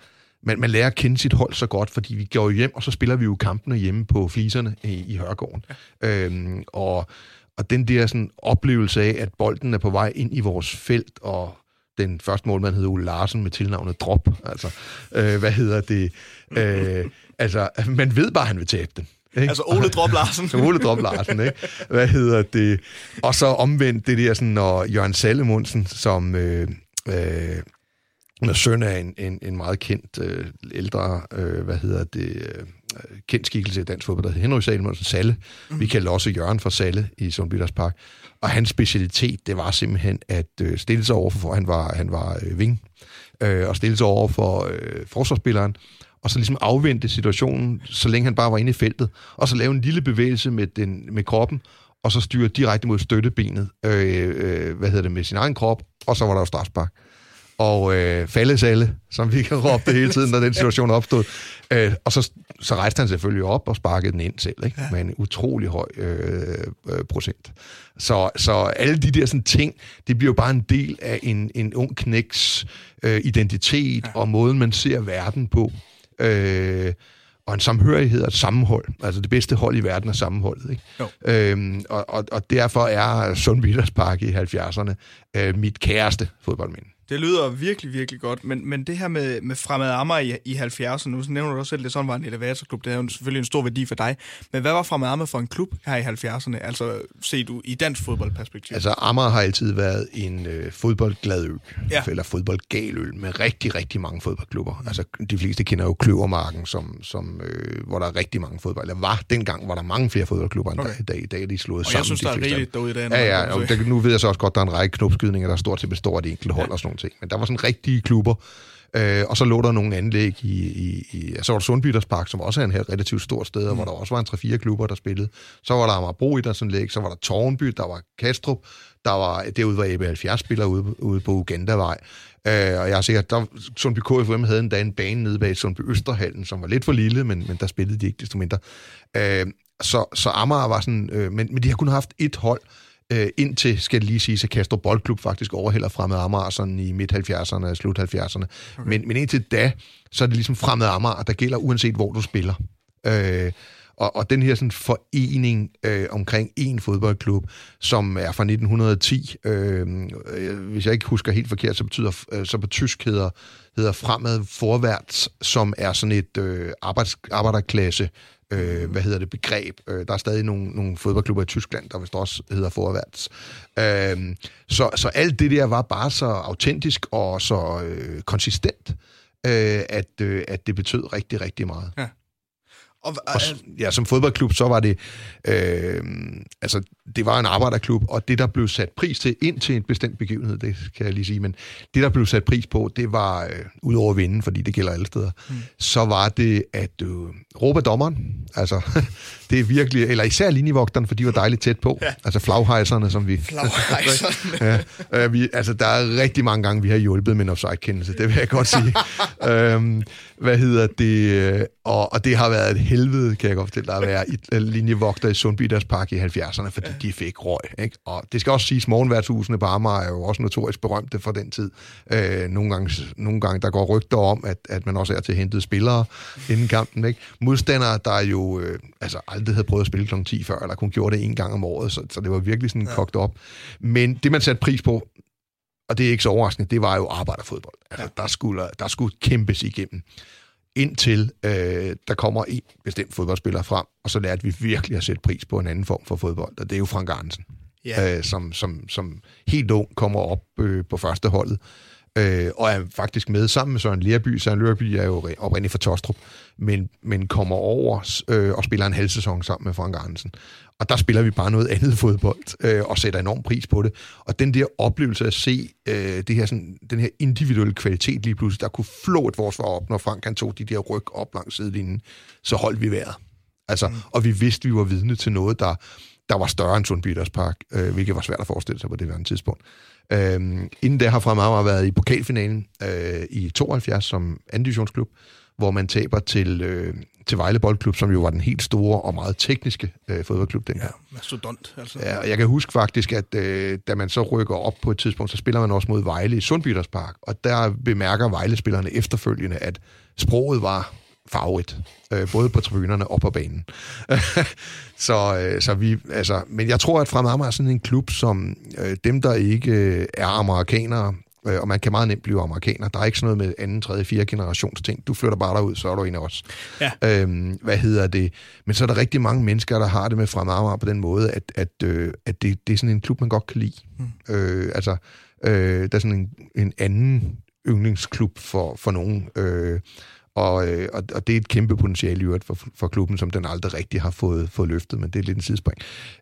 Man, man lærer at kende sit hold så godt, fordi vi går hjem, og så spiller vi jo kampene hjemme på fliserne i, i Hørgården. Ja. Øhm, og, og den der sådan, oplevelse af, at bolden er på vej ind i vores felt, og den første målmand hed Ole Larsen med tilnavnet Drop. Altså, øh, hvad hedder det? Øh, altså, man ved bare, at han vil tabe den. Ikke? Altså Ole Drop Larsen. Ole Drop Larsen, ikke? Hvad hedder det? Og så omvendt det der, sådan, når Jørgen Sallemundsen, som øh, øh, er søn af en, en, en meget kendt øh, ældre, øh, hvad hedder det, øh, kendt skikkelse i dansk fodbold, der hedder Henrik Sallemundsen Salle. Mm. Vi kalder også Jørgen for Salle i Sundbydders Park. Og hans specialitet, det var simpelthen at øh, stille sig over for, han var, han var øh, ving, øh, og stille sig over for øh, forsvarsspilleren, og så ligesom afvente situationen, så længe han bare var inde i feltet, og så lave en lille bevægelse med, den, med kroppen, og så styre direkte mod støttebenet, øh, øh, hvad hedder det, med sin egen krop, og så var der jo strafspark og øh, faldesalle, som vi kan råbe det hele tiden, når den situation opstod. Øh, og så, så rejste han selvfølgelig op og sparkede den ind selv, ikke? Ja. med en utrolig høj øh, øh, procent. Så, så alle de der sådan, ting, det bliver jo bare en del af en, en ung knæks øh, identitet ja. og måden, man ser verden på. Øh, og en samhørighed og et sammenhold. Altså det bedste hold i verden er sammenholdet. Ikke? Jo. Øhm, og, og, og derfor er Sund Park i 70'erne øh, mit kæreste fodboldminde. Det lyder virkelig, virkelig godt. Men, men det her med, med Fremad Amager i, i 70'erne, nu nævner du også selv, at det sådan var en elevatorklub. Det er jo selvfølgelig en stor værdi for dig. Men hvad var Fremad Amager for en klub her i 70'erne? Altså set du i dansk fodboldperspektiv? Altså Amager har altid været en øh, fodboldglad ø. Ja. Eller fodboldgal ø med rigtig, rigtig mange fodboldklubber. Altså de fleste kender jo Kløvermarken, som, som, øh, hvor der er rigtig mange fodbold. Eller var dengang, var der mange flere fodboldklubber end okay. der i dag. I dag er de slået og sammen. jeg synes, de der er rigeligt derude i dag. Ja, ja. Og der, nu ved jeg så også godt, der er en række knopskydninger, der stort set består af det enkelte hold ja. og sådan noget ting. Men der var sådan rigtige klubber. Øh, og så lå der nogle anlæg i, i, i så var der Sundbytters Park, som også er en her relativt stort sted, mm. hvor der også var en 3-4 klubber, der spillede. Så var der Amagerbro Idrætsanlæg, så var der Tårnby, der var Kastrup, der var, derude var AB 70 spillere ude, ude på Ugandavej. Øh, og jeg har sikkert, der Sundby KFM havde endda en bane nede bag Sundby Østerhallen, som var lidt for lille, men, men der spillede de ikke desto mindre. Øh, så, så Amager var sådan, øh, men, men de har kun haft et hold, øh, indtil, skal det lige sige, at Castro Boldklub faktisk overhælder fremad Amager sådan i midt-70'erne og slut-70'erne. Okay. Men, men indtil da, så er det ligesom fremad Amager, der gælder uanset hvor du spiller. Øh, og, og den her sådan forening øh, omkring en fodboldklub, som er fra 1910, øh, øh, hvis jeg ikke husker helt forkert, så betyder øh, så på tysk hedder, hedder fremad forværts, som er sådan et øh, arbejds, arbejderklasse øh, hvad hedder det, begreb. Øh, der er stadig nogle, nogle fodboldklubber i Tyskland, der vist også hedder forværts. Øh, så, så alt det der var bare så autentisk og så øh, konsistent, øh, at, øh, at det betød rigtig, rigtig meget. Ja. Og, og, ja, som fodboldklub, så var det, øh, altså, det var en arbejderklub, og det, der blev sat pris til, ind til en bestemt begivenhed, det kan jeg lige sige, men det, der blev sat pris på, det var, øh, ud over vinden, fordi det gælder alle steder, mm. så var det at øh, råbe dommeren. Altså, det er virkelig, eller især linjevogteren, for de var dejligt tæt på. Ja. Altså flaghejserne, som vi... Flaghejserne. ja, øh, vi, altså, der er rigtig mange gange, vi har hjulpet med en offside-kendelse, det vil jeg godt sige. øhm, hvad hedder det? Og, og det har været et helvede, kan jeg godt fortælle dig, at være i, øh, linjevogter i Sundby deres Park i 70'erne, fordi ja. de fik røg. Ikke? Og det skal også siges, morgenværtshusene på Amager er jo også notorisk berømte fra den tid. Øh, nogle, gange, nogle gange, der går rygter om, at, at man også er til hentet spillere inden kampen. Ikke? Modstandere, der jo øh, altså aldrig havde prøvet at spille kl. 10 før, eller kun gjorde det en gang om året, så, så det var virkelig sådan ja. kogt op. Men det, man satte pris på, og det er ikke så overraskende, det var jo arbejderfodbold. Altså, ja. der, skulle, der skulle kæmpes igennem indtil øh, der kommer en bestemt fodboldspiller frem, og så lærte vi virkelig at sætte pris på en anden form for fodbold, og det er jo Frank Arnsen, ja. øh, som, som, som helt ung kommer op øh, på første holdet, øh, og er faktisk med sammen med Søren Lerby. Søren Lerby er jo oprindeligt fra Tostrup, men, men kommer over øh, og spiller en halv sæson sammen med Frank Arnsen. Og der spiller vi bare noget andet fodbold, øh, og sætter enorm pris på det. Og den der oplevelse at se øh, det her, sådan, den her individuelle kvalitet lige pludselig, der kunne flå et forsvar op, når Frank han tog de der ryg op langs sidelinjen, så holdt vi vejret. Altså, mm. Og vi vidste, vi var vidne til noget, der, der var større end Sundby Park, øh, hvilket var svært at forestille sig på det her tidspunkt. Øh, inden da har Fremad været i pokalfinalen øh, i 72 som anden divisionsklub, hvor man taber til, øh, til Vejle Boldklub, som jo var den helt store og meget tekniske øh, fodboldklub dengang. Ja, mastodont. Altså. Ja, og jeg kan huske faktisk, at øh, da man så rykker op på et tidspunkt, så spiller man også mod Vejle i Sundbyters Park, og der bemærker Vejle-spillerne efterfølgende, at sproget var favorit, øh, både på tribunerne og på banen. så, øh, så vi, altså, men jeg tror, at Fremad er sådan en klub, som øh, dem, der ikke øh, er amerikanere, Øh, og man kan meget nemt blive amerikaner. Der er ikke sådan noget med anden, tredje, fjerde generations ting. Du flytter bare derud, så er du en af os. Ja. Øhm, hvad hedder det? Men så er der rigtig mange mennesker, der har det med fremad på den måde, at, at, øh, at det, det er sådan en klub, man godt kan lide. Mm. Øh, altså, øh, der er sådan en, en anden yndlingsklub for, for nogen. Øh, og, øh, og, det er et kæmpe potentiale i øvrigt for, for klubben, som den aldrig rigtig har fået, fået løftet, men det er lidt en sidespring.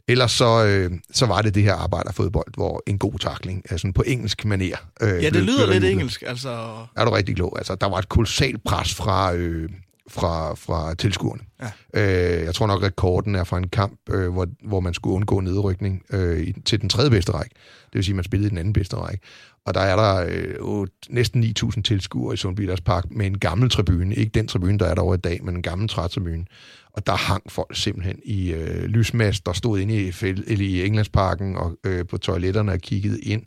Ellers så, øh, så var det det her arbejderfodbold, hvor en god takling, altså på engelsk manér. Øh, ja, det lyder lidt engelsk. Altså... Er du rigtig klog? Altså, der var et kolossalt pres fra, øh, fra, fra tilskuerne. Ja. Øh, jeg tror nok, rekorden er fra en kamp, øh, hvor, hvor man skulle undgå nedrykning øh, til den tredje bedste række. Det vil sige, at man spillede i den anden bedste række. Og der er der øh, næsten 9.000 tilskuere i Sundby Park med en gammel tribune. Ikke den tribune, der er derovre i dag, men en gammel trætribune. Og der hang folk simpelthen i øh, lysmast, der stod inde i, eller i Englandsparken og øh, på toiletterne og kiggede ind.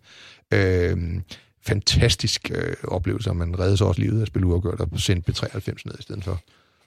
Øh, fantastisk øh, oplevelse, og man redde sig også livet at spille uafgjort og sendte B93 ned i stedet for.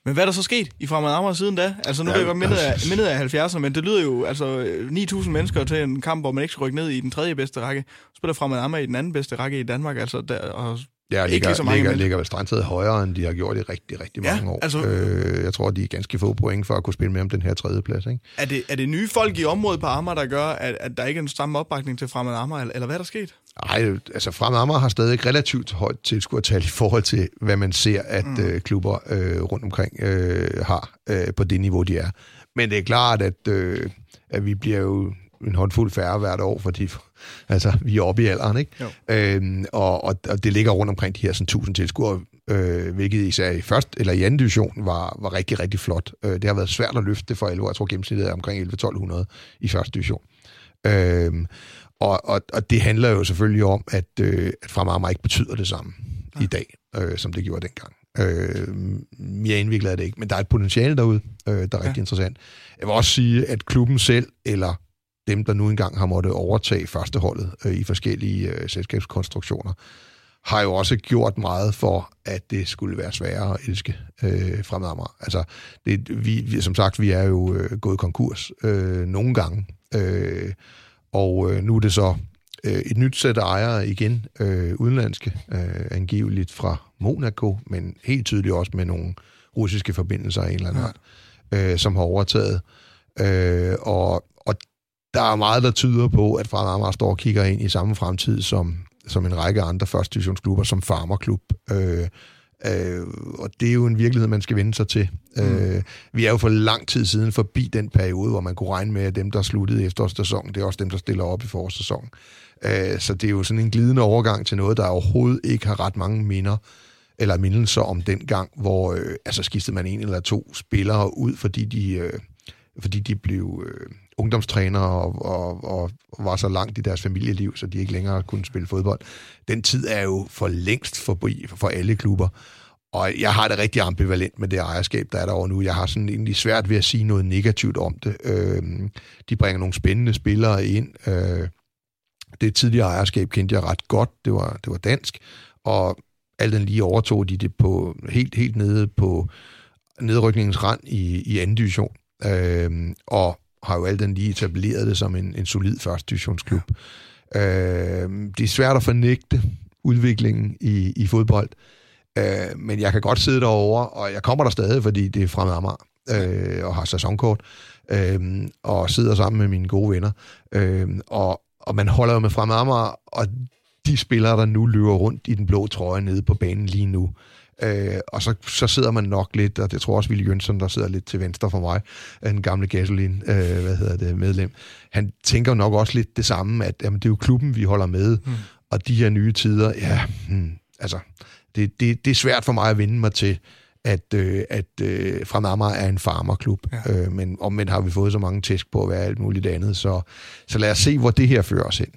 Men hvad er der så sket i Fremad Amager siden da? Altså nu ja, er jeg godt mindet af, mindet af 70'erne, men det lyder jo altså 9.000 mennesker til en kamp, hvor man ikke skal rykke ned i den tredje bedste række. Så spiller Fremad Amager i den anden bedste række i Danmark, altså der, og Ja, ligger, ikke lige så mange ligger, ligger vel strandtaget højere, end de har gjort i rigtig, rigtig mange ja, år. Altså, øh, jeg tror, de er ganske få point for at kunne spille med om den her tredje plads. Ikke? Er, det, er det nye folk i området på Amager, der gør, at, at der ikke er en samme opbakning til Fremad Amager, eller, eller hvad er der sket? Nej, altså Fremad Amager har stadig relativt højt tilskuertal i forhold til, hvad man ser, at mm. øh, klubber øh, rundt omkring øh, har øh, på det niveau, de er. Men det er klart, at, øh, at vi bliver jo en håndfuld færre hvert år, fordi altså, vi er oppe i alderen, ikke? Øhm, og, og, og det ligger rundt omkring de her sådan, 1000 tilskuere, øh, hvilket især i første eller i anden division var, var rigtig, rigtig flot. Øh, det har været svært at løfte for 11 Jeg tror gennemsnittet er omkring 11-1200 i første division. Øhm, og, og, og det handler jo selvfølgelig om, at, øh, at Fremad ikke betyder det samme ja. i dag, øh, som det gjorde dengang. Øh, mere indviklet er det ikke, men der er et potentiale derude, øh, der er rigtig ja. interessant. Jeg vil også sige, at klubben selv, eller dem, der nu engang har måttet overtage førsteholdet øh, i forskellige øh, selskabskonstruktioner, har jo også gjort meget for, at det skulle være sværere at elske øh, fremad. Altså, det, vi, vi, som sagt, vi er jo øh, gået konkurs øh, nogle gange, øh, og øh, nu er det så øh, et nyt sæt af ejere igen, øh, udenlandske, øh, angiveligt fra Monaco, men helt tydeligt også med nogle russiske forbindelser af en eller anden art, øh, som har overtaget. Øh, og, og der er meget, der tyder på, at Fremad Amager står og kigger ind i samme fremtid som, som en række andre første divisionsklubber, som Farmerklub, øh, Øh, og det er jo en virkelighed, man skal vende sig til. Mm. Øh, vi er jo for lang tid siden forbi den periode, hvor man kunne regne med, at dem, der sluttede efterårssæsonen, det er også dem, der stiller op i forårssæsonen. Øh, så det er jo sådan en glidende overgang til noget, der overhovedet ikke har ret mange minder eller mindelser om den gang, hvor øh, altså skistede man en eller to spillere ud, fordi de, øh, fordi de blev øh, ungdomstrænere og, og, og var så langt i deres familieliv, så de ikke længere kunne spille fodbold. Den tid er jo for længst forbi for alle klubber. Og jeg har det rigtig ambivalent med det ejerskab, der er derovre nu. Jeg har sådan egentlig svært ved at sige noget negativt om det. Øh, de bringer nogle spændende spillere ind. Øh, det tidligere ejerskab kendte jeg ret godt. Det var, det var dansk. Og alt den lige overtog de det på helt, helt nede på nedrykningens rand i, i anden division. Øh, og har jo alt den lige etableret det som en, en solid første divisionsklub. Ja. Øh, det er svært at fornægte udviklingen i, i fodbold, øh, men jeg kan godt sidde derovre, og jeg kommer der stadig, fordi det er fremad Amager, øh, og har sæsonkort, øh, og sidder sammen med mine gode venner. Øh, og, og man holder jo med fremad Amager, og de spillere, der nu løber rundt i den blå trøje nede på banen lige nu, Øh, og så, så sidder man nok lidt, og det tror også Willy Jønsson, der sidder lidt til venstre for mig, en gamle gasolin, øh, hvad hedder det, medlem, han tænker nok også lidt det samme, at jamen, det er jo klubben, vi holder med, mm. og de her nye tider, ja, hmm, altså, det, det, det er svært for mig at vinde mig til, at, øh, at øh, Fremad Amager er en farmerklub. Ja. Øh, men omvendt har vi fået så mange tæsk på at være alt muligt andet. Så, så lad os se, hvor det her fører os hen.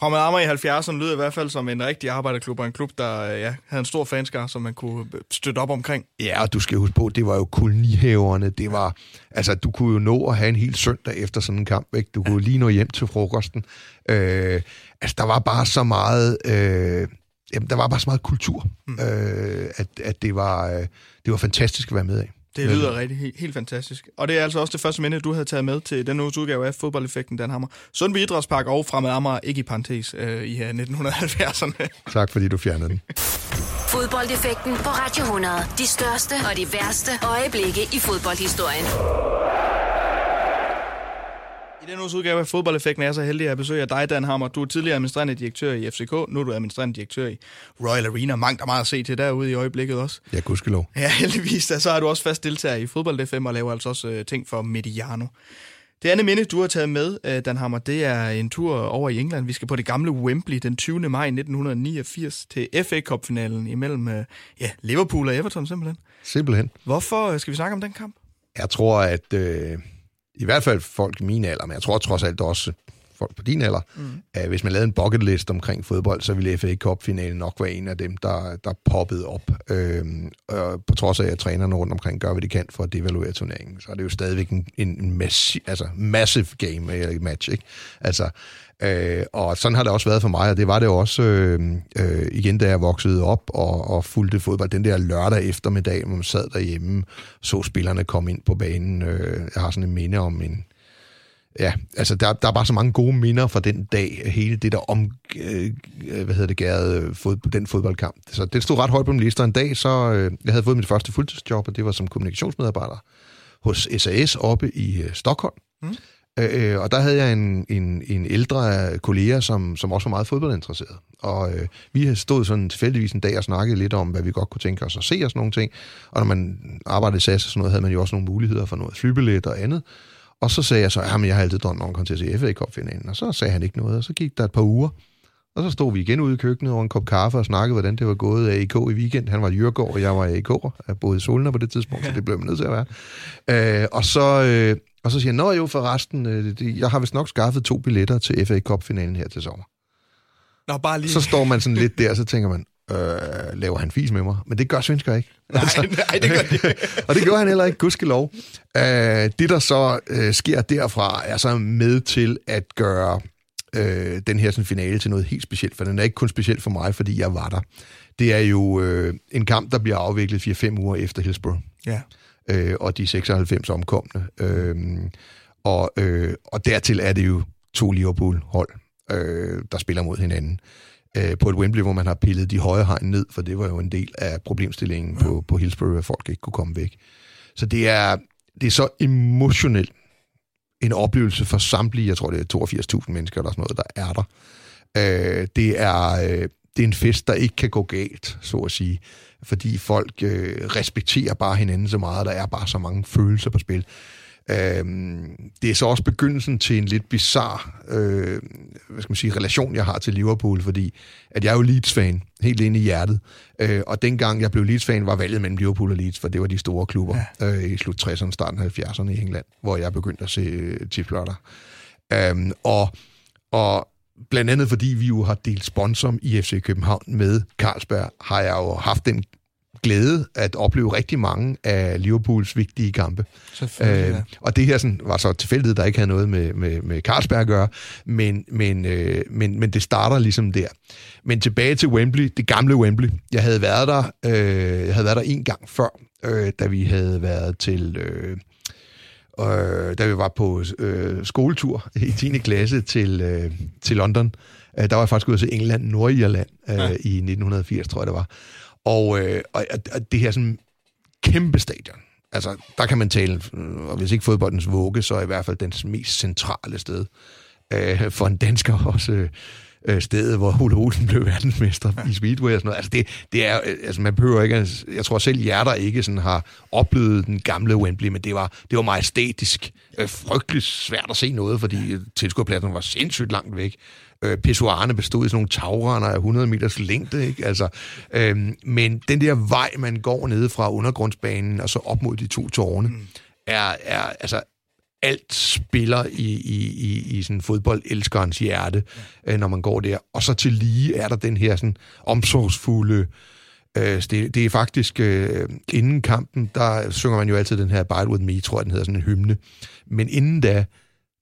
Fremad Amager i 70'erne lyder i hvert fald som en rigtig arbejderklub, og en klub, der ja, havde en stor fanskar, som man kunne støtte op omkring. Ja, og du skal huske på, det var jo kolonihaverne. Det var, altså, du kunne jo nå at have en hel søndag efter sådan en kamp. Ikke? Du kunne ja. lige nå hjem til frokosten. Øh, altså, der var bare så meget... Øh, jamen, der var bare så meget kultur, mm. øh, at, at det, var, øh, det var fantastisk at være med af. Det lyder rigtig helt, helt fantastisk. Og det er altså også det første minde, du havde taget med til den uges udgave af Fodboldeffekten, Dan Hammer. Sundby Idrætspark og Fremad Amager, ikke i parentes, øh, i 1970'erne. Tak fordi du fjernede den. Fodboldeffekten på Radio 100. De største og de værste øjeblikke i fodboldhistorien. I den uges udgave af Fodboldeffekten er så heldig at besøge dig, Dan Hammer. Du er tidligere administrerende direktør i FCK, nu er du administrerende direktør i Royal Arena. Mange der meget at se til derude i øjeblikket også. Ja, gudskelov. Ja, heldigvis. Da, så er du også fast deltager i Fodbold FM og laver altså også uh, ting for Mediano. Det andet minde, du har taget med, uh, Dan Hammer, det er en tur over i England. Vi skal på det gamle Wembley den 20. maj 1989 til FA Cup-finalen imellem uh, ja, Liverpool og Everton simpelthen. Simpelthen. Hvorfor skal vi snakke om den kamp? Jeg tror, at... Øh i hvert fald folk i min alder, men jeg tror trods alt også folk på din alder, mm. at hvis man lavede en bucket list omkring fodbold, så ville FA Cup-finalen nok være en af dem, der, der poppede op. Øhm, og på trods af, at trænerne rundt omkring gør, hvad de kan for at devaluere turneringen, så er det jo stadigvæk en, en massi, altså massive game, eller match. Ikke? Altså, Øh, og sådan har det også været for mig, og det var det også øh, øh, igen, da jeg voksede op og, og fulgte fodbold. Den der lørdag eftermiddag, hvor man sad derhjemme, så spillerne komme ind på banen. Øh, jeg har sådan en minde om en... Ja, altså der, der er bare så mange gode minder fra den dag, hele det der om, øh, hvad hedder det, gærede fod, den fodboldkamp. Så det stod ret højt på min liste, en dag så, øh, jeg havde fået mit første fuldtidsjob, og det var som kommunikationsmedarbejder hos SAS oppe i øh, Stockholm. Mm. Øh, og der havde jeg en, en, en ældre kollega, som, som også var meget fodboldinteresseret. Og øh, vi stod sådan tilfældigvis en dag og snakkede lidt om, hvad vi godt kunne tænke os at se og sådan nogle ting. Og når man arbejdede i SAS og sådan noget, havde man jo også nogle muligheder for noget flybillet og andet. Og så sagde jeg så, at jeg har altid drømt om at komme til at se FA Cup-finalen. Og så sagde han ikke noget, og så gik der et par uger. Og så stod vi igen ude i køkkenet over en kop kaffe og snakkede, hvordan det var gået af AK i weekend. Han var i Jørgård, og jeg var i AK. Jeg boede i Solna på det tidspunkt, så det blev man nødt til at være. Øh, og så... Øh, og så siger han, nå jo forresten, øh, jeg har vist nok skaffet to billetter til FA Cup-finalen her til sommer. Nå, bare lige. Så står man sådan lidt der, så tænker man, øh, laver han fis med mig? Men det gør svensker ikke. Nej, altså, nej det gør de Og det gjorde han heller ikke, gudskelov. Øh, det, der så øh, sker derfra, er så med til at gøre øh, den her sådan, finale til noget helt specielt, for den er ikke kun speciel for mig, fordi jeg var der. Det er jo øh, en kamp, der bliver afviklet 4-5 uger efter Hillsborough. Ja øh, og de 96 omkomne. Øh, og, øh, og dertil er det jo to Liverpool-hold, øh, der spiller mod hinanden. Øh, på et Wembley, hvor man har pillet de høje hegn ned, for det var jo en del af problemstillingen ja. på, på Hillsborough, at folk ikke kunne komme væk. Så det er, det er så emotionelt en oplevelse for samtlige, jeg tror det er 82.000 mennesker eller sådan noget, der er der. Øh, det, er, øh, det er en fest, der ikke kan gå galt, så at sige. Fordi folk øh, respekterer bare hinanden så meget, og der er bare så mange følelser på spil. Øhm, det er så også begyndelsen til en lidt bizarre øh, hvad skal man sige, relation, jeg har til Liverpool, fordi at jeg er jo Leeds-fan, helt inde i hjertet. Øh, og dengang jeg blev Leeds-fan, var valget mellem Liverpool og Leeds, for det var de store klubber ja. øh, i slut 60'erne, starten 70'erne i England, hvor jeg begyndte at se øh, tipslotter. Øhm, og, og blandt andet fordi vi jo har delt sponsor i FC København med Carlsberg, har jeg jo haft den glæde at opleve rigtig mange af Liverpools vigtige kampe. Øh, ja. Og det her sådan, var så tilfældigt, der ikke havde noget med, med, med Carlsberg at gøre, men, men, øh, men, men det starter ligesom der. Men tilbage til Wembley, det gamle Wembley. Jeg havde været der, øh, jeg havde været der en gang før, øh, da vi havde været til... Øh, øh, da vi var på øh, skoletur i 10. klasse til, øh, til London. Øh, der var jeg faktisk ude se England, Nordirland øh, ja. i 1980, tror jeg det var. Og, øh, og, og det her sådan kæmpe stadion, altså der kan man tale, øh, og hvis ikke fodboldens vugge, så er i hvert fald dens mest centrale sted. Øh, for en dansker også øh, øh stedet, hvor Ole Olsen blev verdensmester ja. i Speedway og sådan noget. Altså, det, det er, øh, altså man behøver ikke, altså, jeg tror selv jer, der ikke sådan har oplevet den gamle Wembley, men det var, det var majestætisk, øh, frygteligt svært at se noget, fordi tilskuerpladsen var sindssygt langt væk øh, pissoarerne bestod i sådan nogle tagrender af 100 meters længde, ikke? Altså, øh, men den der vej, man går ned fra undergrundsbanen og så op mod de to tårne, mm. er, er altså alt spiller i, i, i, i sådan fodboldeldskerens hjerte, ja. øh, når man går der. Og så til lige er der den her sådan omsorgsfulde... Øh, det, det er faktisk... Øh, inden kampen, der synger man jo altid den her Bide With Me, tror jeg, den hedder sådan en hymne. Men inden da,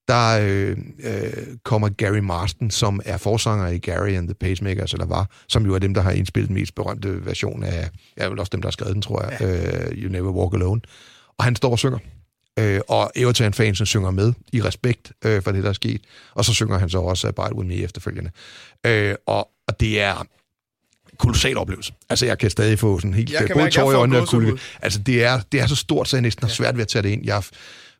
der øh, øh, kommer Gary Marston, som er forsanger i Gary and the Pacemakers, eller var, som jo er dem, der har indspillet den mest berømte version af, er vel også dem, der har skrevet den, tror jeg, ja. uh, You Never Walk Alone. Og han står og synger. Øh, og Everton-fansen synger med i respekt øh, for det, der er sket. Og så synger han så også Abide With Me efterfølgende. Øh, og, og det er kolossal oplevelse. Altså, jeg kan stadig få sådan helt... Jeg både tår i øjnene og kulde. Altså, det er, det er så stort, så jeg næsten har svært ved at tage det ind. Jeg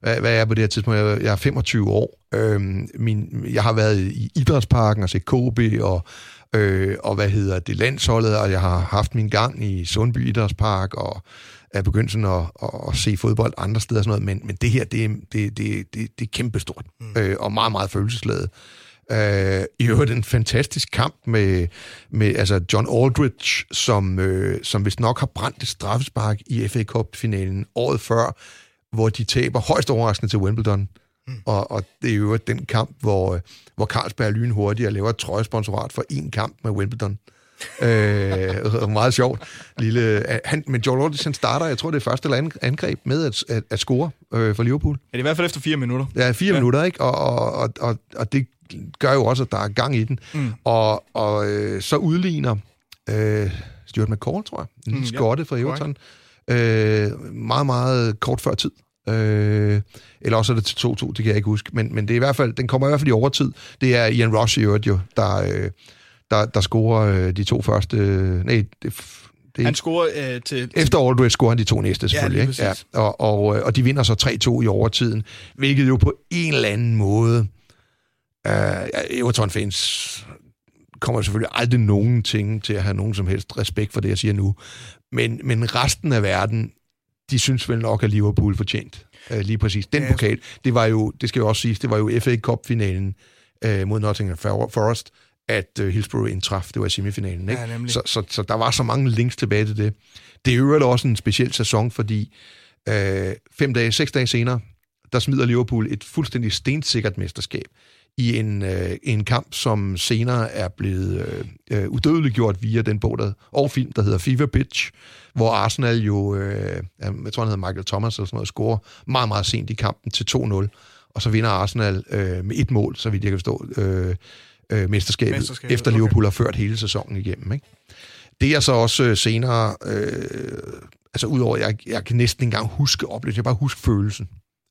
hvad, hvad er jeg på det her tidspunkt? Jeg, jeg er 25 år. Øhm, min, jeg har været i idrætsparken og set KB og, øh, og hvad hedder det, landsholdet, og jeg har haft min gang i Sundby Idrætspark og er begyndt sådan at, at, at se fodbold andre steder og sådan noget, men, men det her, det, det, det, det, det er kæmpestort mm. øh, og meget, meget følelsesladet. Uh, I øvrigt en fantastisk kamp med, med altså John Aldridge, som, øh, som vist nok har brændt et straffespark i FA Cup-finalen året før, hvor de taber højst overraskende til Wimbledon. Mm. Og, og det er jo den kamp, hvor, hvor Carlsberg lynhurtigt laver et trøjesponsorat for en kamp med Wimbledon. øh, meget sjovt. Lille, han, men Joel Ortiz, han starter, jeg tror det er første eller angreb med at, at, at score øh, for Liverpool. Ja, det er i hvert fald efter fire minutter. Ja, fire ja. minutter, ikke? Og, og, og, og, og det gør jo også, at der er gang i den. Mm. Og, og øh, så udligner øh, Stuart McCall, tror jeg, en mm, skotte ja. fra Everton. Øh, meget, meget kort før tid. Øh, eller også er det til 2-2, det kan jeg ikke huske. Men, men det er i hvert fald, den kommer i hvert fald i overtid. Det er Ian Rush i øvrigt jo, der, øh, der, der scorer øh, de to første... Øh, nej, det, det, han scorer øh, til... Efter Aldridge scorer han de to næste, selvfølgelig. Ja, ikke? Ja, og, og, øh, og de vinder så 3-2 i overtiden, hvilket jo på en eller anden måde... Øh, Everton-fans kommer selvfølgelig aldrig nogen ting til at have nogen som helst respekt for det, jeg siger nu. Men, men resten af verden, de synes vel nok, at Liverpool fortjent uh, lige præcis. Den ja, pokal, det var jo, det skal jo også siges, det var jo FA Cup-finalen uh, mod Nottingham Forest, at uh, Hillsborough indtraf. Det var semifinalen. Ikke? Ja, så, så, så der var så mange links tilbage til det. Det er jo også en speciel sæson, fordi uh, fem dage, seks dage senere, der smider Liverpool et fuldstændig stensikkert mesterskab i en, øh, en kamp, som senere er blevet øh, øh, udødeliggjort via den bog der, og film, der hedder Fever Pitch, hvor Arsenal jo, øh, jeg tror han hedder Michael Thomas eller sådan noget, scorer meget, meget sent i kampen til 2-0, og så vinder Arsenal øh, med et mål, så vidt jeg kan forstå, øh, øh, mesterskabet, mesterskabet, efter Liverpool okay. har ført hele sæsonen igennem. Ikke? Det er så også øh, senere, øh, altså udover, jeg, jeg kan næsten ikke engang huske oplevelsen, jeg bare huske følelsen.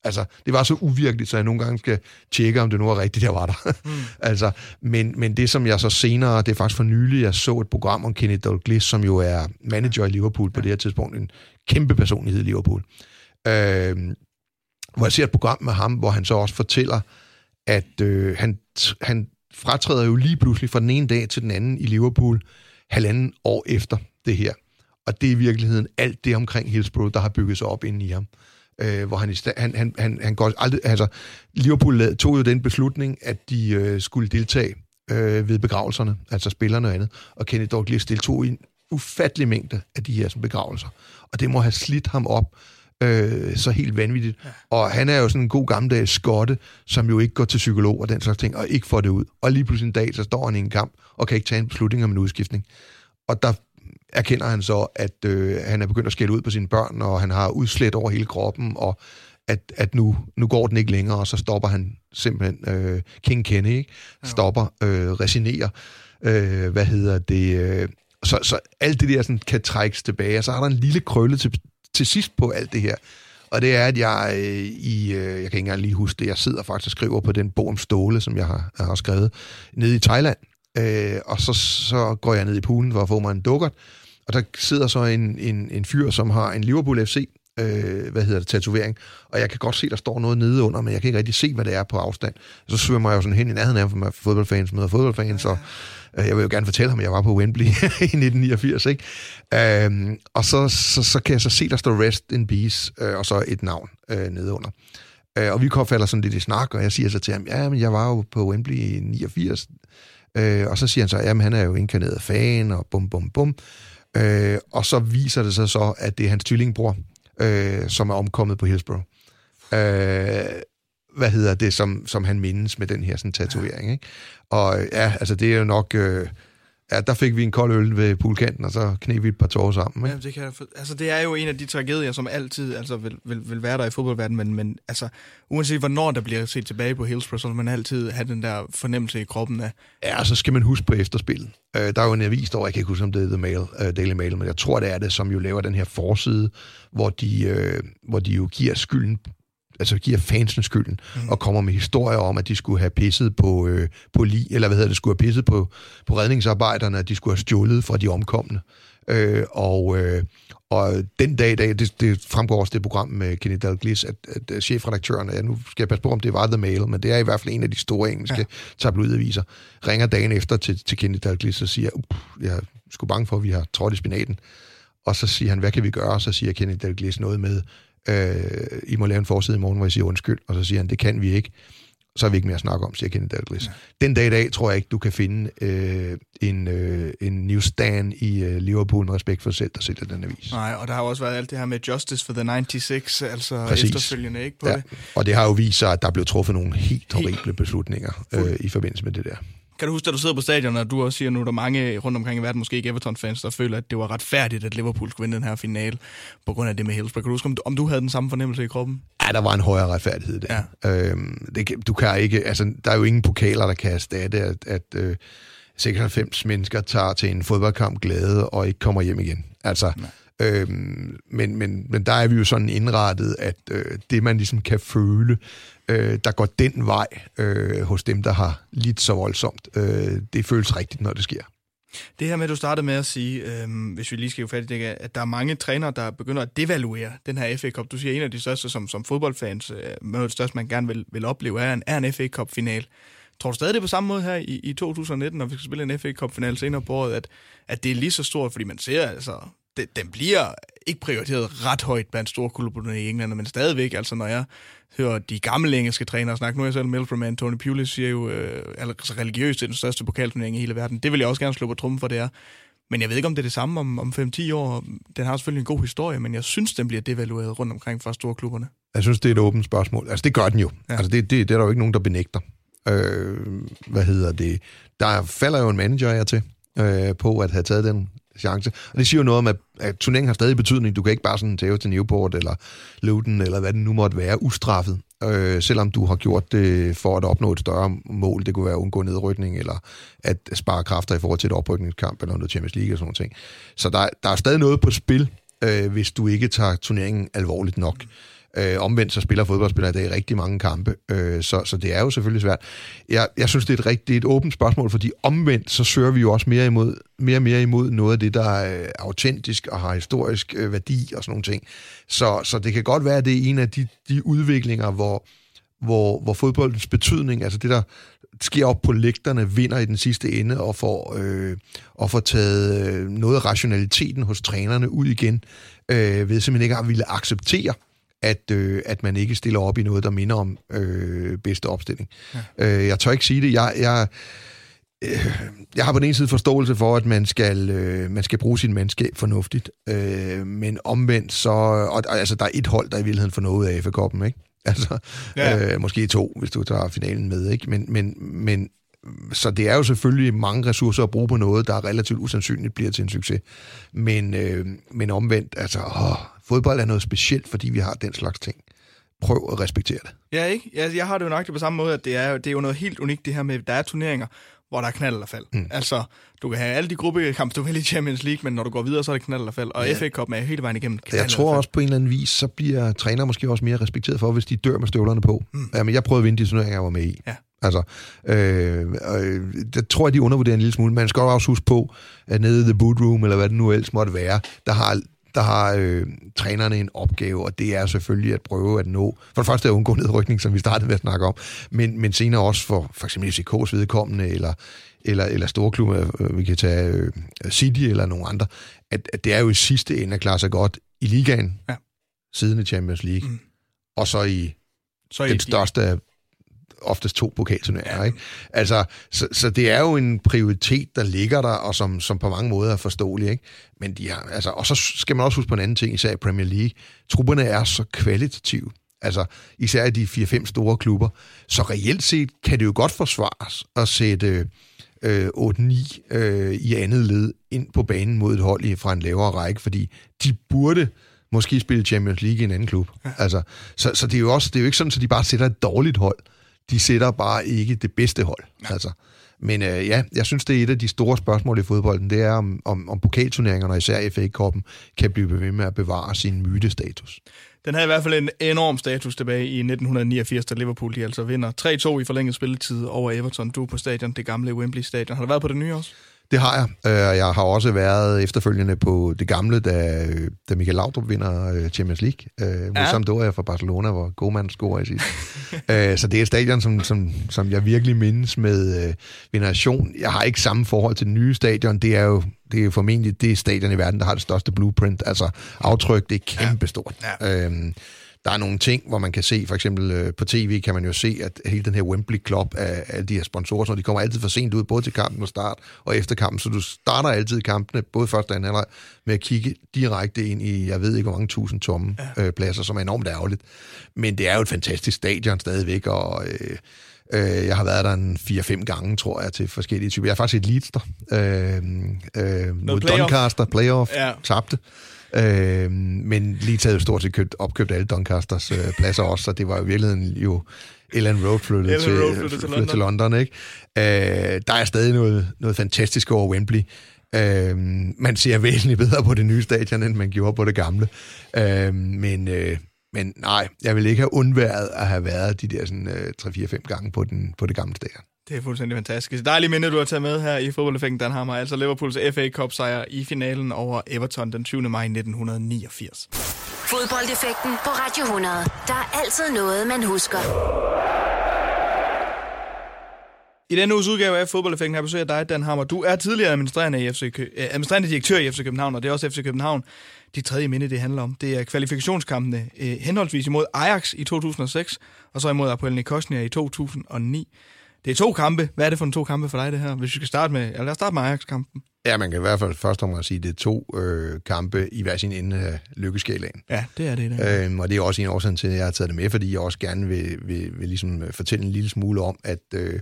Altså, det var så uvirkeligt, så jeg nogle gange skal tjekke, om det nu er rigtigt, jeg var der. Mm. altså, men, men det, som jeg så senere, det er faktisk for nylig, jeg så et program om Kenny Dalglish, som jo er manager i Liverpool på det her tidspunkt, en kæmpe personlighed i Liverpool. Øh, hvor jeg ser et program med ham, hvor han så også fortæller, at øh, han, han fratræder jo lige pludselig fra den ene dag til den anden i Liverpool, halvanden år efter det her. Og det er i virkeligheden alt det omkring Hillsborough, der har bygget sig op ind i ham. Øh, hvor han, han, han, han, han går aldrig... Altså, Liverpool tog jo den beslutning, at de øh, skulle deltage øh, ved begravelserne, altså spillerne og andet. Og Kenny Dalglish deltog i en ufattelig mængde af de her sådan, begravelser. Og det må have slidt ham op øh, så helt vanvittigt. Ja. Og han er jo sådan en god gammeldags skotte, som jo ikke går til psykolog og den slags ting, og ikke får det ud. Og lige pludselig en dag, så står han i en kamp, og kan ikke tage en beslutning om en udskiftning. Og der erkender han så, at øh, han er begyndt at skælde ud på sine børn, og han har udslet over hele kroppen, og at, at nu, nu går den ikke længere, og så stopper han simpelthen øh, King Kenny, ikke? stopper, øh, resignerer, øh, hvad hedder det, øh, så, så alt det der sådan, kan trækkes tilbage, og så er der en lille krølle til, til sidst på alt det her, og det er, at jeg øh, i, øh, jeg kan ikke engang lige huske det, jeg sidder faktisk og skriver på den bog om ståle, som jeg har, jeg har skrevet, nede i Thailand, øh, og så, så går jeg ned i poolen for at få mig en dukkert, og der sidder så en, en, en fyr, som har en Liverpool FC, øh, hvad hedder det, tatovering, og jeg kan godt se, der står noget nede under, men jeg kan ikke rigtig se, hvad det er på afstand. Så svømmer jeg jo sådan hen i nærheden af for fodboldfans møder fodboldfans, og øh, jeg vil jo gerne fortælle ham, at jeg var på Wembley i 1989, ikke? Øhm, og så, så, så kan jeg så se, der står Rest in Peace, øh, og så et navn øh, nede under. Øh, og vi falder sådan lidt i snak, og jeg siger så til ham, ja, men jeg var jo på Wembley i 89, øh, og så siger han så, jamen han er jo inkarneret fan, og bum, bum, bum. Øh, og så viser det sig så, at det er hans tvillingbror, øh, som er omkommet på Hillsborough. Øh, hvad hedder det, som, som han mindes med den her sådan, tatovering. Ikke? Og ja, altså det er jo nok... Øh, ja, der fik vi en kold øl ved poolkanten, og så knep vi et par tårer sammen. Ikke? Ja, det, kan altså, det er jo en af de tragedier, som altid altså, vil, vil, vil være der i fodboldverdenen, men, men altså, uanset hvornår der bliver set tilbage på Hillsborough, så vil man altid have den der fornemmelse i kroppen af... Ja, og så skal man huske på efterspillet. Øh, der er jo en avis, der jeg kan ikke huske, om det er The Mail, uh, Daily Mail, men jeg tror, det er det, som jo laver den her forside, hvor de, øh, hvor de jo giver skylden altså giver fansen skylden, mm. og kommer med historier om, at de skulle have pisset på, øh, på li, eller hvad hedder det, skulle have pisset på, på redningsarbejderne, at de skulle have stjålet fra de omkomne. Øh, og, øh, og den dag i dag, det, det fremgår også det program med Kenny Dalglish, at, at chefredaktøren, ja, nu skal jeg passe på, om det var The Mail, men det er i hvert fald en af de store engelske ja. tabloidaviser, ringer dagen efter til, til Kenny Dalglish og siger, jeg er sgu bange for, at vi har trådt i spinaten. Og så siger han, hvad kan vi gøre? Og så siger Kenny Dalglish noget med, øh, I må lave en forside i morgen, hvor jeg siger undskyld, og så siger han, det kan vi ikke. Så er vi ikke mere at snakke om, siger Kenny Dalglish. Ja. Den dag i dag tror jeg ikke, du kan finde øh, en, øh, en newsstand i øh, Liverpool med respekt for selv, der sælger den avis. Nej, og der har også været alt det her med Justice for the 96, altså Præcis. efterfølgende ikke på ja. det. Og det har jo vist sig, at der blev truffet nogle helt horrible beslutninger øh, i forbindelse med det der. Kan du huske, da du sidder på stadion, og du også siger nu, der er mange rundt omkring i verden, måske ikke Everton-fans, der føler, at det var retfærdigt, at Liverpool skulle vinde den her finale, på grund af det med Hillsborough. Kan du huske, om du, om du havde den samme fornemmelse i kroppen? Ja, der var en højere retfærdighed der. Ja. Øhm, det, du kan ikke, altså, der er jo ingen pokaler, der kan erstatte, at, at øh, 96 mennesker tager til en fodboldkamp glæde og ikke kommer hjem igen. Altså, Nej. Øhm, men, men, men der er vi jo sådan indrettet, at øh, det man ligesom kan føle, øh, der går den vej øh, hos dem, der har lidt så voldsomt, øh, det føles rigtigt, når det sker. Det her med, at du startede med at sige, øh, hvis vi lige skal jo fat i det, at der er mange trænere, der begynder at devaluere den her FA Cup. Du siger, at en af de største som, som fodboldfans, øh, noget af det største, man gerne vil, vil opleve, er en, er en FA Cup-final. Tror du stadig det på samme måde her i, i 2019, når vi skal spille en FA Cup-final senere på året, at, at det er lige så stort, fordi man ser altså det, den bliver ikke prioriteret ret højt blandt store klubberne i England, men stadigvæk, altså når jeg hører de gamle engelske trænere snakke, nu er jeg selv Middleton Tony Pulis siger jo, øh, altså religiøst, det er den største pokalturnering i hele verden. Det vil jeg også gerne slå på trummen for, det er. Men jeg ved ikke, om det er det samme om, om 5-10 år. Den har selvfølgelig en god historie, men jeg synes, den bliver devalueret rundt omkring for store klubberne. Jeg synes, det er et åbent spørgsmål. Altså, det gør den jo. Ja. Altså, det, det, det er der jo ikke nogen, der benægter. Øh, hvad hedder det? Der falder jo en manager her til øh, på at have taget den chance. Og det siger jo noget om, at, at turneringen har stadig betydning. Du kan ikke bare sådan tæve til Newport eller Luton, eller hvad det nu måtte være, ustraffet. Øh, selvom du har gjort det for at opnå et større mål. Det kunne være at undgå nedrykning, eller at spare kræfter i forhold til et oprykningskamp, eller noget Champions League og sådan noget. ting. Så der, der er stadig noget på spil, øh, hvis du ikke tager turneringen alvorligt nok. Mm. Øh, omvendt så spiller fodboldspillere i dag rigtig mange kampe, øh, så, så det er jo selvfølgelig svært. Jeg, jeg synes, det er, et rigtigt det er et åbent spørgsmål, fordi omvendt så søger vi jo også mere, imod, mere og mere imod noget af det, der er øh, autentisk og har historisk øh, værdi og sådan nogle ting. Så, så det kan godt være, at det er en af de, de udviklinger, hvor, hvor, hvor fodboldens betydning, altså det der sker op på lægterne, vinder i den sidste ende og får, øh, og får taget øh, noget af rationaliteten hos trænerne ud igen, øh, ved simpelthen ikke at ville acceptere, at, øh, at man ikke stiller op i noget, der minder om øh, bedste opstilling. Ja. Øh, jeg tør ikke sige det. Jeg, jeg, øh, jeg har på den ene side forståelse for, at man skal, øh, man skal bruge sin mandskab fornuftigt, øh, men omvendt så... Og, altså, der er et hold, der i virkeligheden får noget af for koppen, ikke? Altså, ja. øh, måske to, hvis du tager finalen med, ikke? Men, men, men så det er jo selvfølgelig mange ressourcer at bruge på noget, der er relativt usandsynligt bliver til en succes. Men, øh, men omvendt, altså, åh, fodbold er noget specielt, fordi vi har den slags ting. Prøv at respektere det. Ja, ikke? Jeg, jeg har det jo nok på samme måde, at det er, det er jo noget helt unikt det her med, at der er turneringer, hvor der er knald eller fald. Mm. Altså, du kan have alle de gruppekampe, du vil i Champions League, men når du går videre, så er det knald eller fald. Og ja. FA Cup er hele vejen igennem knald Jeg tror også på en eller anden vis, så bliver træner måske også mere respekteret for, hvis de dør med støvlerne på. Mm. Jamen, jeg prøvede at vinde de turneringer, jeg var med i. Ja. Altså, øh, øh, det tror jeg, de undervurderer en lille smule. Man skal også huske på, at nede i The Boot Room, eller hvad det nu ellers måtte være, der har der har øh, trænerne en opgave, og det er selvfølgelig at prøve at nå, for det første at undgå nedrykning, som vi startede med at snakke om, men, men senere også for for eksempel FCK's vedkommende, eller, eller, eller store klubber, øh, vi kan tage øh, City eller nogle andre, at, at det er jo i sidste ende at klare sig godt i ligaen, ja. siden i Champions League, mm. og så i så den største oftest to pokalturneringer. Ja. Ikke? Altså, så, så det er jo en prioritet, der ligger der, og som, som på mange måder er forståelig. Ikke? Men de har, altså, og så skal man også huske på en anden ting, især i Premier League. Trupperne er så kvalitative. Altså, især i de 4-5 store klubber. Så reelt set kan det jo godt forsvares at sætte øh, 8-9 øh, i andet led ind på banen mod et hold fra en lavere række, fordi de burde måske spille Champions League i en anden klub. Ja. Altså, så, så det er jo også det er jo ikke sådan, at de bare sætter et dårligt hold de sætter bare ikke det bedste hold. Ja. Altså. Men øh, ja, jeg synes, det er et af de store spørgsmål i fodbolden, det er, om, om, om pokalturneringerne, og især FA-koppen, kan blive ved med at bevare sin mytestatus. Den havde i hvert fald en enorm status tilbage i 1989, da Liverpool de altså vinder 3-2 i forlænget spilletid over Everton. Du på stadion, det gamle Wembley Stadion. Har du været på det nye også? Det har jeg. Øh, jeg har også været efterfølgende på det gamle, da, da Michael Laudrup vinder øh, Champions League. Øh, ja. Sampdoria fra Barcelona, hvor Goman scorer i sidst. så det er et stadion, som, som, som jeg virkelig mindes med veneration. Jeg har ikke samme forhold til det nye stadion. Det er jo det er formentlig det stadion i verden, der har det største blueprint. Altså aftryk, det er kæmpestort. Ja. Ja. Øhm, der er nogle ting, hvor man kan se, for eksempel øh, på tv kan man jo se, at hele den her Wembley Club af alle de her sponsorer, så de kommer altid for sent ud, både til kampen og start og efter kampen, så du starter altid kampene, både første og anden halvleg, med at kigge direkte ind i, jeg ved ikke, hvor mange tusind tomme ja. øh, pladser, som er enormt ærgerligt. Men det er jo et fantastisk stadion stadigvæk, og... Øh, Øh, jeg har været der en 4-5 gange, tror jeg, til forskellige typer. Jeg har faktisk et Leeds der. Øh, øh, mod playoff. Doncaster, playoff, ja. tabte. Øh, men lige taget stort set købt, opkøbt alle Doncasters øh, pladser også, så det var jo i virkeligheden jo Ellen Road flyttet, Ellen til, Road flyttet til, London. til London. Ikke? Øh, der er stadig noget, noget fantastisk over Wembley. Øh, man ser væsentligt bedre på det nye stadion, end man gjorde på det gamle. Øh, men, øh, men nej, jeg vil ikke have undværet at have været de der sådan, øh, 3-4-5 gange på, den, på det gamle stadion. Det er fuldstændig fantastisk. Dejlige minde, du har taget med her i fodboldeffekten Danhammer. Altså Liverpools FA Cup sejr i finalen over Everton den 20. maj 1989. Fodboldeffekten på Radio 100. Der er altid noget, man husker. I denne uges udgave af Fodboldeffekten har jeg besøgt dig, Dan Hammer. Du er tidligere administrerende, i FC, Kø- øh, administrerende direktør i FC København, og det er også FC København. De tredje minde, det handler om, det er kvalifikationskampene øh, henholdsvis imod Ajax i 2006, og så imod Apoel Nikosnia i 2009. Det er to kampe. Hvad er det for en to kampe for dig, det her? Hvis vi skal starte med, eller lad os starte med Ajax-kampen. Ja, man kan i hvert fald først om at sige, at det er to øh, kampe i hver sin ende af lykkeskalaen. Ja, det er det. det. Øhm, og det er også en årsag til, at jeg har taget det med, fordi jeg også gerne vil, vil, vil ligesom fortælle en lille smule om, at, øh,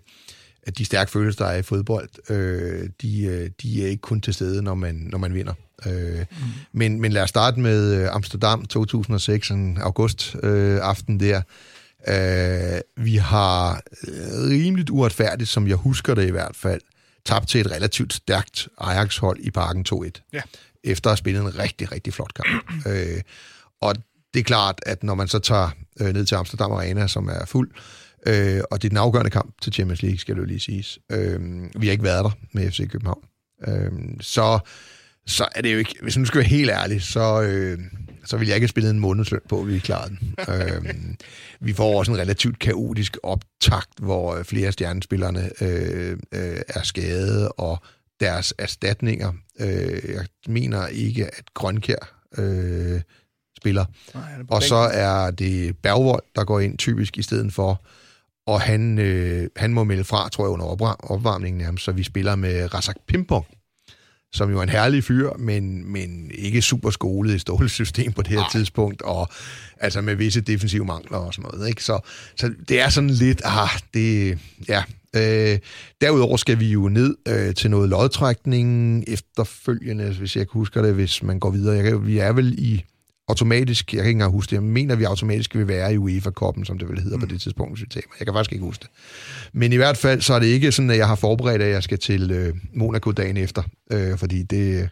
at de stærke følelser, der er i fodbold, øh, de, øh, de er ikke kun til stede, når man, når man vinder. Øh, mm. men, men lad os starte med øh, Amsterdam 2006, en august øh, aften der, Uh, vi har øh, rimeligt uretfærdigt, som jeg husker det i hvert fald, tabt til et relativt stærkt Ajax-hold i parken 2-1. Ja. Efter at have spillet en rigtig, rigtig flot kamp. uh, og det er klart, at når man så tager uh, ned til Amsterdam Arena, som er fuld, uh, og det er den afgørende kamp til Champions League, skal det jo lige siges. Uh, vi har ikke været der med FC København. Uh, så, så er det jo ikke, hvis man nu skal være helt ærlig, så, uh, så ville jeg ikke have spillet en månedsløn på, at vi klarede den. øhm, vi får også en relativt kaotisk optakt, hvor flere stjernespillerne øh, øh, er skadet, og deres erstatninger. Øh, jeg mener ikke, at Grønkær øh, spiller. Nej, og så er det Bergvold, der går ind typisk i stedet for, og han, øh, han må melde fra, tror jeg, under opvarmningen nærmest, så vi spiller med Razak Pimpong, som jo er en herlig fyr, men, men ikke super skolet i stålsystem på det her Ej. tidspunkt, og altså med visse defensive mangler og sådan noget. Ikke? Så, så det er sådan lidt, ah, det, ja. Øh, derudover skal vi jo ned øh, til noget lodtrækning efterfølgende, hvis jeg kan huske det, hvis man går videre. Jeg, vi er vel i automatisk, jeg kan ikke engang huske det, jeg mener, vi automatisk vil være i UEFA-koppen, som det vel hedder mm. på det tidspunkt, hvis vi taber. Jeg kan faktisk ikke huske det. Men i hvert fald, så er det ikke sådan, at jeg har forberedt, at jeg skal til øh, Monaco dagen efter, øh, fordi det,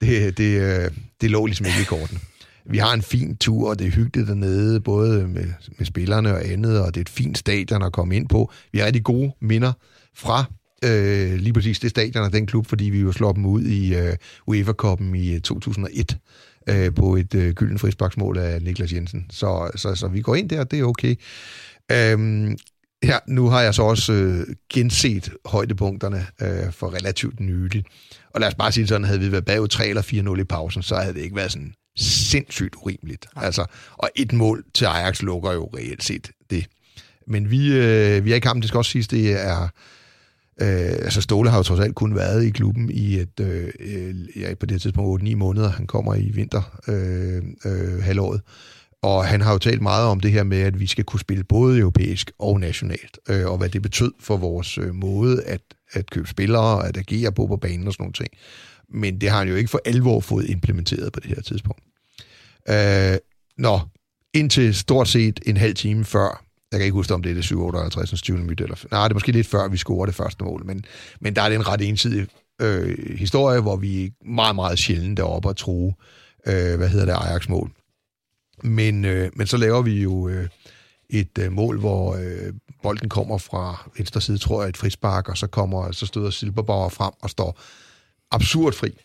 det, det, øh, det lå ligesom ikke i korten. Vi har en fin tur, og det er hyggeligt dernede, både med, med spillerne og andet, og det er et fint stadion at komme ind på. Vi har rigtig gode minder fra øh, lige præcis det stadion og den klub, fordi vi jo slår dem ud i øh, UEFA-koppen i 2001 øh, på et øh, gylden frisbaksmål af Niklas Jensen. Så, så, så vi går ind der, det er okay. Øhm, her, nu har jeg så også øh, genset højdepunkterne øh, for relativt nyligt. Og lad os bare sige sådan, havde vi været bagud 3 eller 4-0 i pausen, så havde det ikke været sådan sindssygt urimeligt. Ja. Altså, og et mål til Ajax lukker jo reelt set det. Men vi, øh, vi er i kampen, det skal også siges, det er Øh, altså Ståle har jo trods alt kun været i klubben i et, øh, øh ja, på det tidspunkt 8-9 måneder. Han kommer i vinter øh, øh, halvåret. Og han har jo talt meget om det her med, at vi skal kunne spille både europæisk og nationalt, øh, og hvad det betød for vores øh, måde at, at købe spillere, at agere på på banen og sådan nogle ting. Men det har han jo ikke for alvor fået implementeret på det her tidspunkt. Øh, nå, indtil stort set en halv time før jeg kan ikke huske, om det er det 758. 20. minut, eller... Nej, det er måske lidt før, vi scorer det første mål, men, men der er det en ret ensidig øh, historie, hvor vi er meget, meget sjældent deroppe at tro, øh, hvad hedder det, Ajax-mål. Men, øh, men så laver vi jo øh, et øh, mål, hvor øh, bolden kommer fra venstre side, tror jeg, et frispark, og så kommer så støder Silberbauer frem og står absurd fri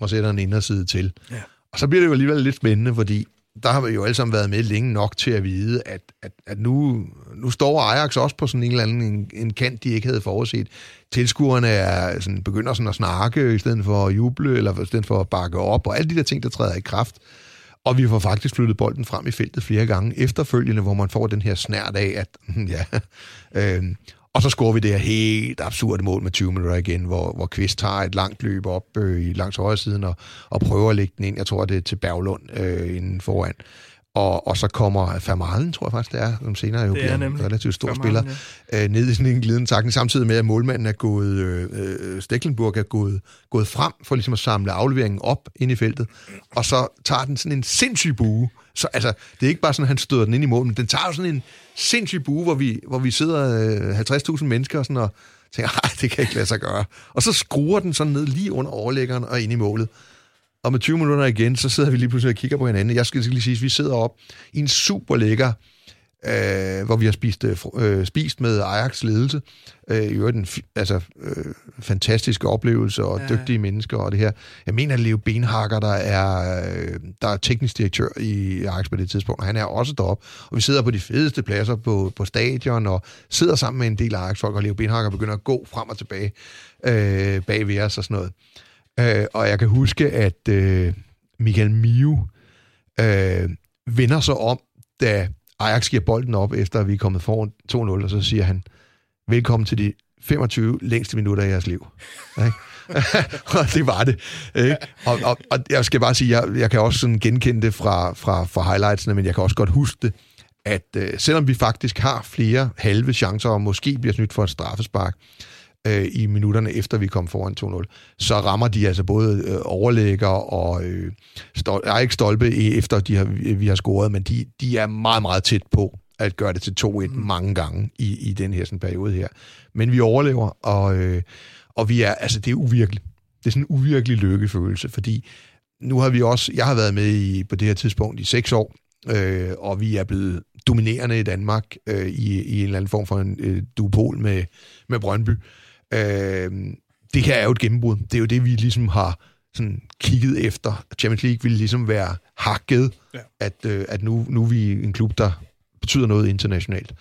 og sætter en inderside til. Ja. Og så bliver det jo alligevel lidt spændende, fordi der har vi jo alle sammen været med længe nok til at vide, at, at, at nu, nu står Ajax også på sådan en eller anden en, en kant, de ikke havde forudset. Tilskuerne er sådan, begynder sådan at snakke, i stedet for at juble, eller i stedet for at bakke op, og alle de der ting, der træder i kraft. Og vi får faktisk flyttet bolden frem i feltet flere gange efterfølgende, hvor man får den her snært af, at ja, øh, og så scorer vi det her helt absurde mål med 20 minutter igen, hvor, hvor Kvist tager et langt løb op øh, i langs højre siden og, og prøver at lægge den ind. Jeg tror, det er til Berglund øh, inden foran. Og, og så kommer Fermalen, tror jeg faktisk, det er, som senere jo bliver en relativt stor spiller, ja. øh, ned i sådan en glidende takning, samtidig med, at målmanden er gået, øh, øh, Stecklenburg er gået, gået frem for ligesom at samle afleveringen op ind i feltet, og så tager den sådan en sindssyg bue. Så altså, det er ikke bare sådan, at han støder den ind i mål, men den tager jo sådan en sindssyg bue, hvor vi, hvor vi sidder øh, 50.000 mennesker og, sådan, og tænker, det kan ikke lade sig gøre. Og så skruer den sådan ned lige under overlæggeren og ind i målet. Og med 20 minutter igen, så sidder vi lige pludselig og kigger på hinanden. Jeg skal lige sige, at vi sidder op i en super lækker øh, hvor vi har spist, øh, øh, spist med Ajax ledelse. Øh, I øvrigt en altså, øh, fantastiske oplevelse og ja. dygtige mennesker og det her. Jeg mener, at Leo Benhakker, der er, øh, der er teknisk direktør i Ajax på det tidspunkt, og han er også deroppe. Og vi sidder på de fedeste pladser på, på stadion og sidder sammen med en del Ajax-folk, og Leo Benhakker begynder at gå frem og tilbage øh, bag ved os og sådan noget. Øh, og jeg kan huske, at øh, Michael Mio øh, vender sig om, da Ajax giver bolden op, efter at vi er kommet foran 2-0, og så siger han, velkommen til de 25 længste minutter i jeres liv. og det var det. Ikke? Og, og, og jeg skal bare sige, jeg, jeg kan også sådan genkende det fra, fra, fra highlightsene, men jeg kan også godt huske det, at øh, selvom vi faktisk har flere halve chancer, og måske bliver snydt for et straffespark, øh, i minutterne efter vi kom foran 2-0, så rammer de altså både øh, overlægger og øh, stol- er ikke stolpe efter de har, vi har scoret, men de, de er meget, meget tæt på at gøre det til 2-1 mm. mange gange i, i den her sådan, periode her. Men vi overlever, og, øh, og vi er, altså det er uvirkeligt. Det er sådan en uvirkelig lykkefølelse, fordi nu har vi også, jeg har været med i, på det her tidspunkt i seks år, øh, og vi er blevet dominerende i Danmark øh, i, i en eller anden form for en øh, duopol med, med Brøndby. Øh, det her er jo et gennembrud. Det er jo det, vi ligesom har sådan kigget efter. Champions League ville ligesom være hakket, ja. at, øh, at nu, nu er vi en klub, der betyder noget internationalt.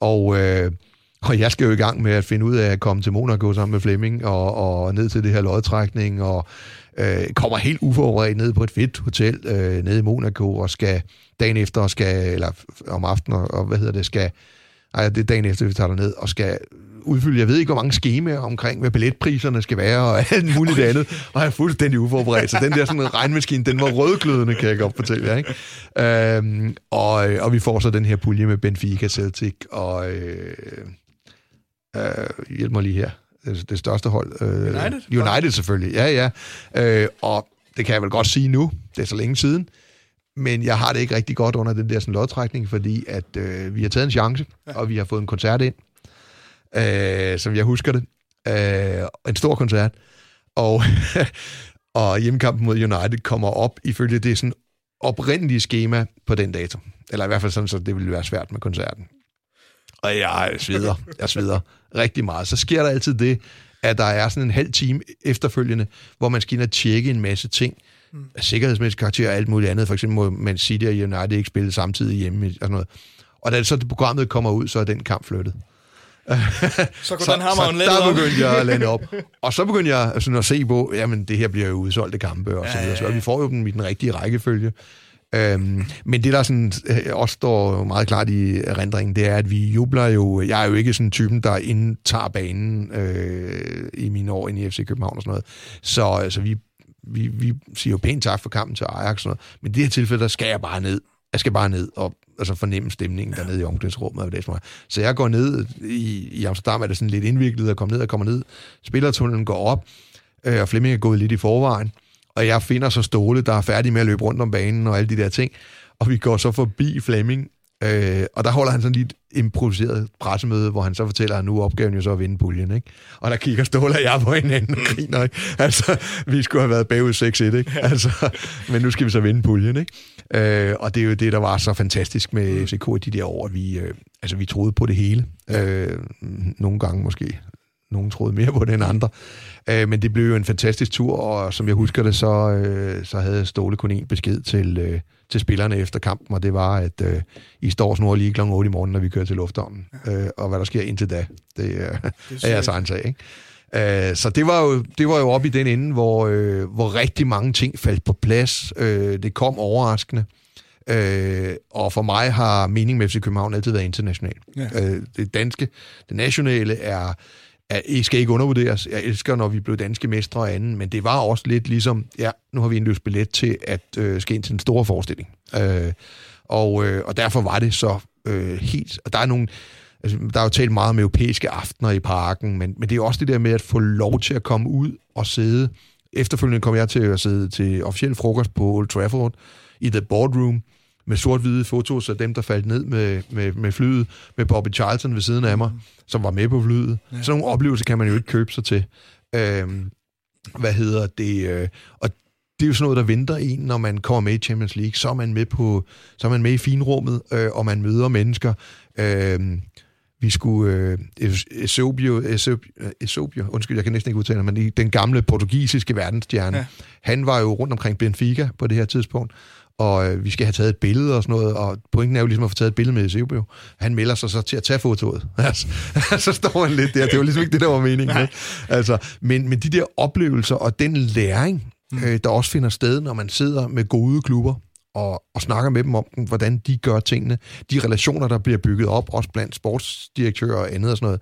Og, øh, og jeg skal jo i gang med at finde ud af at komme til Monaco sammen med Flemming og, og ned til det her lodtrækning, og øh, kommer helt uforberedt ned på et fedt hotel øh, nede i Monaco, og skal dagen efter, skal, eller om aftenen, og, og hvad hedder det, skal, ej, det er dagen efter, vi tager ned og skal udfylde, jeg ved ikke, hvor mange skemaer omkring, hvad billetpriserne skal være, og alt muligt okay. andet, og jeg er fuldstændig uforberedt. Så den der sådan regnmaskine, den var rødglødende, kan jeg godt fortælle jer. Ikke? Øhm, og, og vi får så den her pulje med Benfica, Celtic og... Øh, øh, hjælp mig lige her. Det, det største hold. Øh, United? United selvfølgelig, ja, ja. Øh, og det kan jeg vel godt sige nu, det er så længe siden, men jeg har det ikke rigtig godt under den der sådan lodtrækning, fordi at øh, vi har taget en chance, ja. og vi har fået en koncert ind, øh, som jeg husker det. Øh, en stor koncert. Og, og hjemmekampen mod United kommer op ifølge det sådan oprindelige schema på den dato. Eller i hvert fald sådan, så det ville være svært med koncerten. Og jeg sveder, jeg sveder rigtig meget. Så sker der altid det, at der er sådan en halv time efterfølgende, hvor man skal ind og tjekke en masse ting, mm. sikkerhedsmæssige karakter og alt muligt andet. For eksempel må Man City og United ikke spille samtidig hjemme og sådan noget. Og da så det programmet kommer ud, så er den kamp flyttet. Så kunne så, den hammeren så der begyndte jeg at lande op. Og så begyndte jeg sådan at se på, jamen det her bliver jo udsolgte kampe og så videre. Så vi får jo dem i den rigtige rækkefølge. Øhm, men det, der sådan, øh, også står meget klart i erindringen, det er, at vi jubler jo... Jeg er jo ikke sådan typen, der indtager banen øh, i mine år inde i FC København og sådan noget. Så altså, vi, vi, vi siger jo pænt tak for kampen til Ajax og sådan noget. Men i det her tilfælde, der skal jeg bare ned. Jeg skal bare ned og altså fornemme stemningen dernede i omklædningsrummet. Det er så jeg går ned i, i Amsterdam, er det sådan lidt indviklet at komme ned og komme ned. Spillertunnelen går op, øh, og Flemming er gået lidt i forvejen og jeg finder så Ståle, der er færdig med at løbe rundt om banen og alle de der ting, og vi går så forbi Flemming, øh, og der holder han sådan lidt improviseret pressemøde, hvor han så fortæller, at nu er opgaven jo så at vinde puljen, ikke? Og der kigger Ståle og jeg på hinanden og griner, ikke? Altså, vi skulle have været bagud 6-1, ikke? Altså, men nu skal vi så vinde puljen, ikke? Øh, og det er jo det, der var så fantastisk med FCK i de der år, at vi, øh, altså, vi troede på det hele. Øh, nogle gange måske nogen troede mere på det end andre. Øh, men det blev jo en fantastisk tur, og som jeg husker det, så, øh, så havde Ståle kun en besked til, øh, til spillerne efter kampen, og det var, at øh, I står snor lige kl. 8 i morgen, når vi kører til lufthavnen. Øh, og hvad der sker indtil da, det, øh, det er jeres egen sag. Ikke? Øh, så det var, jo, det var jo op i den ende, hvor, øh, hvor rigtig mange ting faldt på plads. Øh, det kom overraskende. Øh, og for mig har meningen med FC København altid været international. Ja. Øh, det danske, det nationale er at I skal ikke undervurderes. Jeg elsker, når vi blev danske mestre og anden, men det var også lidt ligesom, ja, nu har vi indløst billet til at øh, ske ind til en stor forestilling. Øh, og, øh, og derfor var det så øh, helt... Og der er nogle... Altså, der er jo talt meget om europæiske aftener i parken, men, men det er også det der med at få lov til at komme ud og sidde. Efterfølgende kom jeg til at sidde til officiel frokost på Old Trafford i The Boardroom, med sort-hvide fotos af dem, der faldt ned med, med, med flyet, med Bobby Charlton ved siden af mig, mm. som var med på flyet. Ja. Sådan nogle oplevelser kan man jo ikke købe sig til. Øhm, hvad hedder det? Øh, og det er jo sådan noget, der venter en, når man kommer med i Champions League. Så er man med, på, så er man med i finrummet, øh, og man møder mennesker. Øh, vi skulle... Øh, Eusebio, Eusebio, undskyld, jeg kan næsten ikke udtale men den gamle portugisiske verdensstjerne, ja. han var jo rundt omkring Benfica på det her tidspunkt, og øh, vi skal have taget et billede og sådan noget, og pointen er jo ligesom at få taget et billede med Eusebio. Han melder sig så til at tage fotoet. Altså, så står han lidt der. Det var ligesom ikke det, der var meningen. Med. Altså, men, men de der oplevelser og den læring, mm. øh, der også finder sted, når man sidder med gode klubber, og, og snakker med dem om, hvordan de gør tingene. De relationer, der bliver bygget op, også blandt sportsdirektører og andet og sådan noget,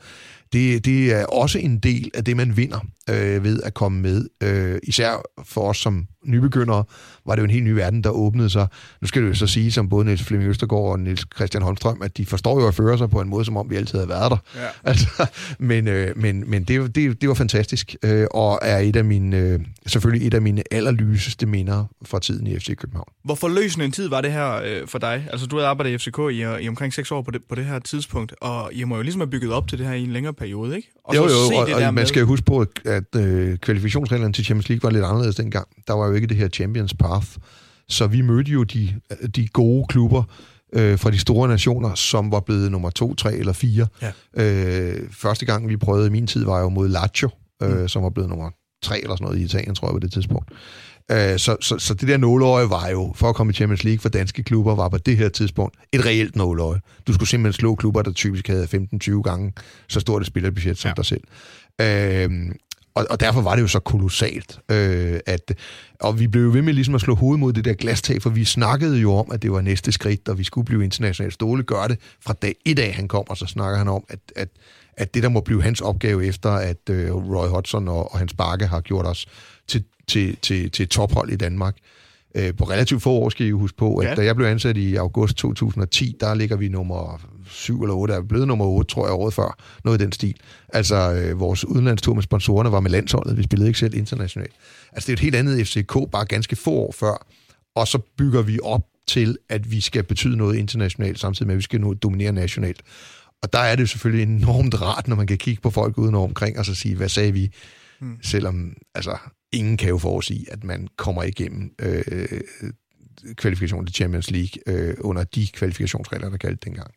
det, det er også en del af det, man vinder øh, ved at komme med. Øh, især for os som nybegyndere var det jo en helt ny verden, der åbnede sig. Nu skal det jo så sige, som både Niels Flemming Østergaard og Niels Christian Holmstrøm, at de forstår jo at føre sig på en måde, som om vi altid har været der. Ja. Altså, men øh, men, men det, det, det var fantastisk, øh, og er et af mine, øh, selvfølgelig et af mine allerlyseste minder fra tiden i FC København. Hvor forløsende en tid var det her øh, for dig? Altså, du havde arbejdet i FCK i, i omkring seks år på det, på det her tidspunkt, og I må jo ligesom have bygget op til det her i en længere periode, ikke? Og jo, jo, se og, det der og man skal jo huske på, at øh, kvalifikationsreglerne til Champions League var lidt anderledes dengang. Der var jo ikke det her Champions Path. Så vi mødte jo de, de gode klubber øh, fra de store nationer, som var blevet nummer to, tre eller fire. Ja. Øh, første gang, vi prøvede i min tid, var jo mod Lazio, øh, mm. som var blevet nummer 3 eller sådan noget i Italien, tror jeg, på det tidspunkt. Øh, så, så, så det der nåleøje var jo, for at komme i Champions League for danske klubber, var på det her tidspunkt et reelt nåleøje. Du skulle simpelthen slå klubber, der typisk havde 15-20 gange så stort et spillerbudget som ja. dig selv. Øh, og, og derfor var det jo så kolossalt, øh, at, og vi blev jo ved med ligesom at slå hovedet mod det der glastag, for vi snakkede jo om, at det var næste skridt, og vi skulle blive internationalt stole, gør det fra dag et af, han kom, og så snakker han om, at, at, at det der må blive hans opgave efter, at øh, Roy Hodgson og, og hans bakke har gjort os til, til, til, til tophold i Danmark. Øh, på relativt få år skal I huske på, at ja. da jeg blev ansat i august 2010, der ligger vi nummer 7 eller 8, er blevet nummer 8, tror jeg, året før. Noget i den stil. Altså, øh, vores udenlandstur med sponsorerne var med landsholdet. Vi spillede ikke selv internationalt. Altså, det er et helt andet FCK, bare ganske få år før. Og så bygger vi op til, at vi skal betyde noget internationalt, samtidig med, at vi skal nu dominere nationalt. Og der er det jo selvfølgelig enormt rart, når man kan kigge på folk uden omkring og så sige, hvad sagde vi? Hmm. Selvom, altså, ingen kan jo forudsige, at man kommer igennem øh, kvalifikationen til Champions League øh, under de kvalifikationsregler, der galt dengang.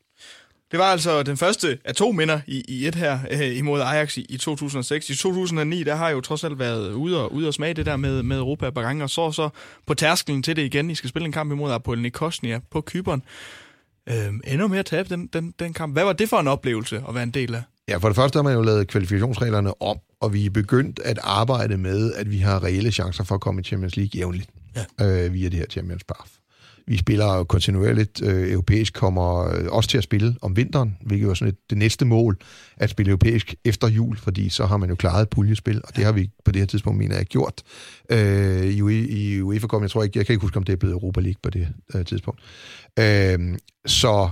Det var altså den første af to minder i, i et her øh, imod Ajax i, i 2006. I 2009, der har jeg jo trods alt været ude og, ude og smage det der med, med Europa par gange, og så så på tærskelen til det igen. I skal spille en kamp imod Apollo Nikosnia på Kyberen. Øh, endnu mere tab den, den, den kamp. Hvad var det for en oplevelse at være en del af? Ja, for det første har man jo lavet kvalifikationsreglerne om, og vi er begyndt at arbejde med, at vi har reelle chancer for at komme i Champions League jævnligt ja. øh, via det her Champions Path. Vi spiller kontinuerligt øh, europæisk, kommer øh, også til at spille om vinteren, hvilket er sådan et, det næste mål, at spille europæisk efter jul, fordi så har man jo klaret et puljespil, og det har vi på det her tidspunkt, mener jeg, gjort. Øh, I, I UEFA kom, jeg tror ikke, jeg kan ikke huske, om det er blevet Europa League på det øh, tidspunkt. Øh, så,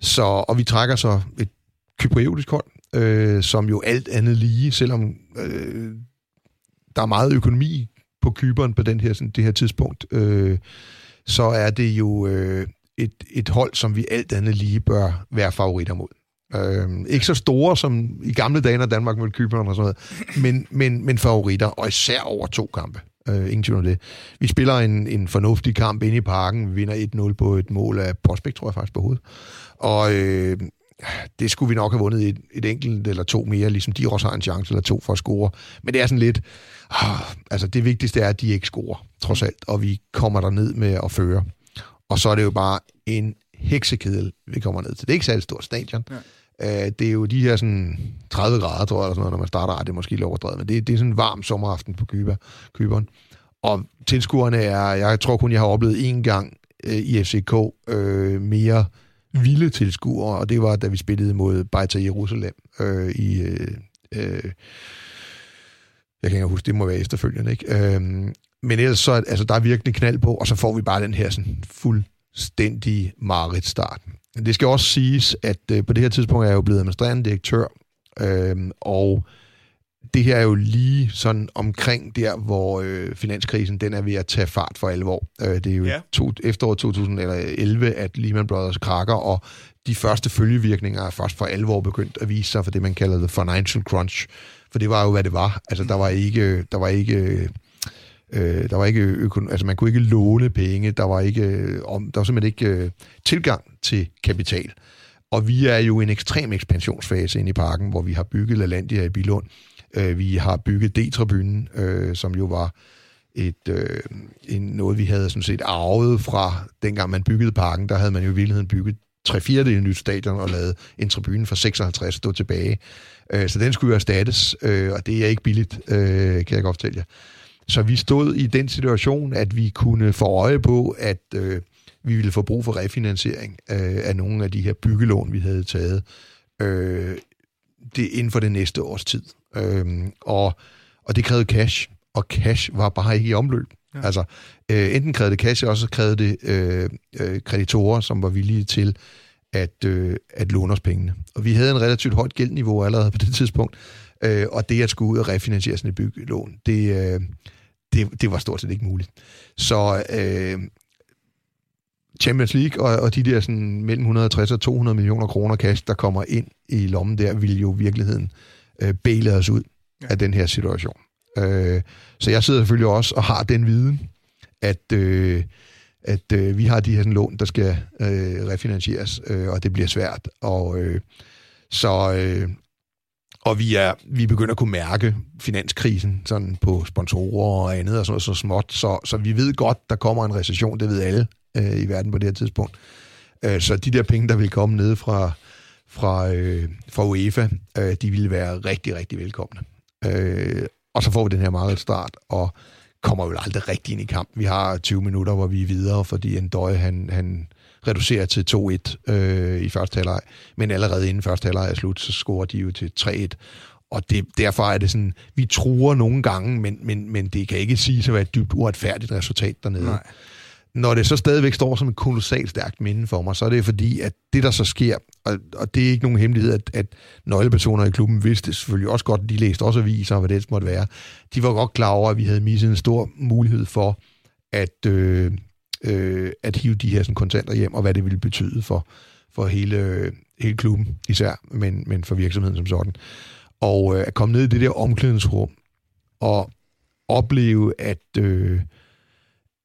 så, og vi trækker så et kypriotisk hold, øh, som jo alt andet lige, selvom øh, der er meget økonomi på Kyberen på den her, sådan, det her tidspunkt, øh, så er det jo øh, et, et hold, som vi alt andet lige bør være favoritter mod. Øh, ikke så store som i gamle dage, når Danmark mødte Kyberen og sådan noget, men, men, men favoritter, og især over to kampe. Øh, ingen tvivl om det. Vi spiller en, en fornuftig kamp inde i parken, vi vinder 1-0 på et mål af Prospekt, tror jeg faktisk på hovedet. Og øh, det skulle vi nok have vundet et, et enkelt eller to mere, ligesom de også har en chance eller to for at score. Men det er sådan lidt, ah, altså det vigtigste er, at de ikke scorer, trods alt, og vi kommer der ned med at føre. Og så er det jo bare en heksekedel, vi kommer ned til. Det er ikke særlig stort stadion. Ja. Uh, det er jo de her sådan 30 grader, tror jeg, eller sådan noget, når man starter. det er måske lidt overdrevet, men det, det er sådan en varm sommeraften på Kyber, Kyberen. Og tilskuerne er, jeg tror kun, jeg har oplevet en gang uh, i FCK øh, mere vilde tilskuere, og det var, da vi spillede mod Beitar Jerusalem øh, i... Øh, øh, jeg kan ikke huske, det må være efterfølgende, ikke? Øh, men ellers så, altså, der er virkelig knald på, og så får vi bare den her sådan fuldstændig start. Det skal også siges, at øh, på det her tidspunkt er jeg jo blevet administrerende direktør, øh, og det her er jo lige sådan omkring der, hvor øh, finanskrisen den er ved at tage fart for alvor. Øh, det er jo ja. to, efteråret 2011, at Lehman Brothers krakker, og de første følgevirkninger er først for alvor begyndt at vise sig for det, man kalder the financial crunch. For det var jo, hvad det var. Altså, der var ikke... Der var ikke Øh, der var ikke økon- altså man kunne ikke låne penge, der var ikke øh, om der var simpelthen ikke øh, tilgang til kapital. Og vi er jo i en ekstrem ekspansionsfase inde i parken, hvor vi har bygget LaLandia i Bilund, Øh, Øh, vi har bygget D-tribunen, øh, som jo var et, øh, en, noget, vi havde sådan set arvet fra dengang man byggede parken. Der havde man jo i virkeligheden bygget tre fjerdedel nyt stadion og lavet en tribune for 56 stå tilbage. Øh, så den skulle jo erstattes, øh, og det er ikke billigt, øh, kan jeg godt fortælle jer. Så vi stod i den situation, at vi kunne få øje på, at øh, vi ville få brug for refinansiering øh, af nogle af de her byggelån, vi havde taget øh, det inden for det næste års tid. Øhm, og, og det krævede cash, og cash var bare ikke i omløb. Ja. Altså, øh, enten krævede det cash, eller også krævede det øh, øh, kreditorer, som var villige til at, øh, at låne os pengene. Og vi havde en relativt højt gældniveau allerede på det tidspunkt, øh, og det at skulle ud og refinansiere sådan et byggelån, det, øh, det, det var stort set ikke muligt. Så øh, Champions League og, og de der sådan mellem 160 og 200 millioner kroner cash, der kommer ind i lommen der, vil jo virkeligheden øh, bæle os ud ja. af den her situation. Øh, så jeg sidder selvfølgelig også og har den viden, at, øh, at øh, vi har de her sådan, lån, der skal øh, refinansieres, øh, og det bliver svært. Og, øh, så, øh, og vi er, vi begynder at kunne mærke finanskrisen sådan på sponsorer og andet og sådan noget så småt. Så, så vi ved godt, der kommer en recession. Det ved alle øh, i verden på det her tidspunkt. Øh, så de der penge, der vil komme ned fra, fra, øh, fra UEFA, øh, de ville være rigtig, rigtig velkomne. Øh, og så får vi den her meget start, og kommer jo aldrig rigtig ind i kampen. Vi har 20 minutter, hvor vi er videre, fordi en døje, han, han reducerer til 2-1 øh, i første halvleg. Men allerede inden første halvleg er slut, så scorer de jo til 3-1. Og det, derfor er det sådan, vi truer nogle gange, men, men, men det kan ikke sige at være et dybt uretfærdigt resultat dernede. Nej når det så stadigvæk står som et kolossalt stærkt minde for mig, så er det fordi, at det, der så sker, og, og det er ikke nogen hemmelighed, at, at nøglepersoner i klubben vidste selvfølgelig også godt, de læste også aviser, hvad det måtte være. De var godt klar over, at vi havde misset en stor mulighed for at, øh, øh, at hive de her sådan, kontanter hjem, og hvad det ville betyde for, for hele, hele klubben især, men, men for virksomheden som sådan. Og øh, at komme ned i det der omklædningsrum, og opleve, at... Øh,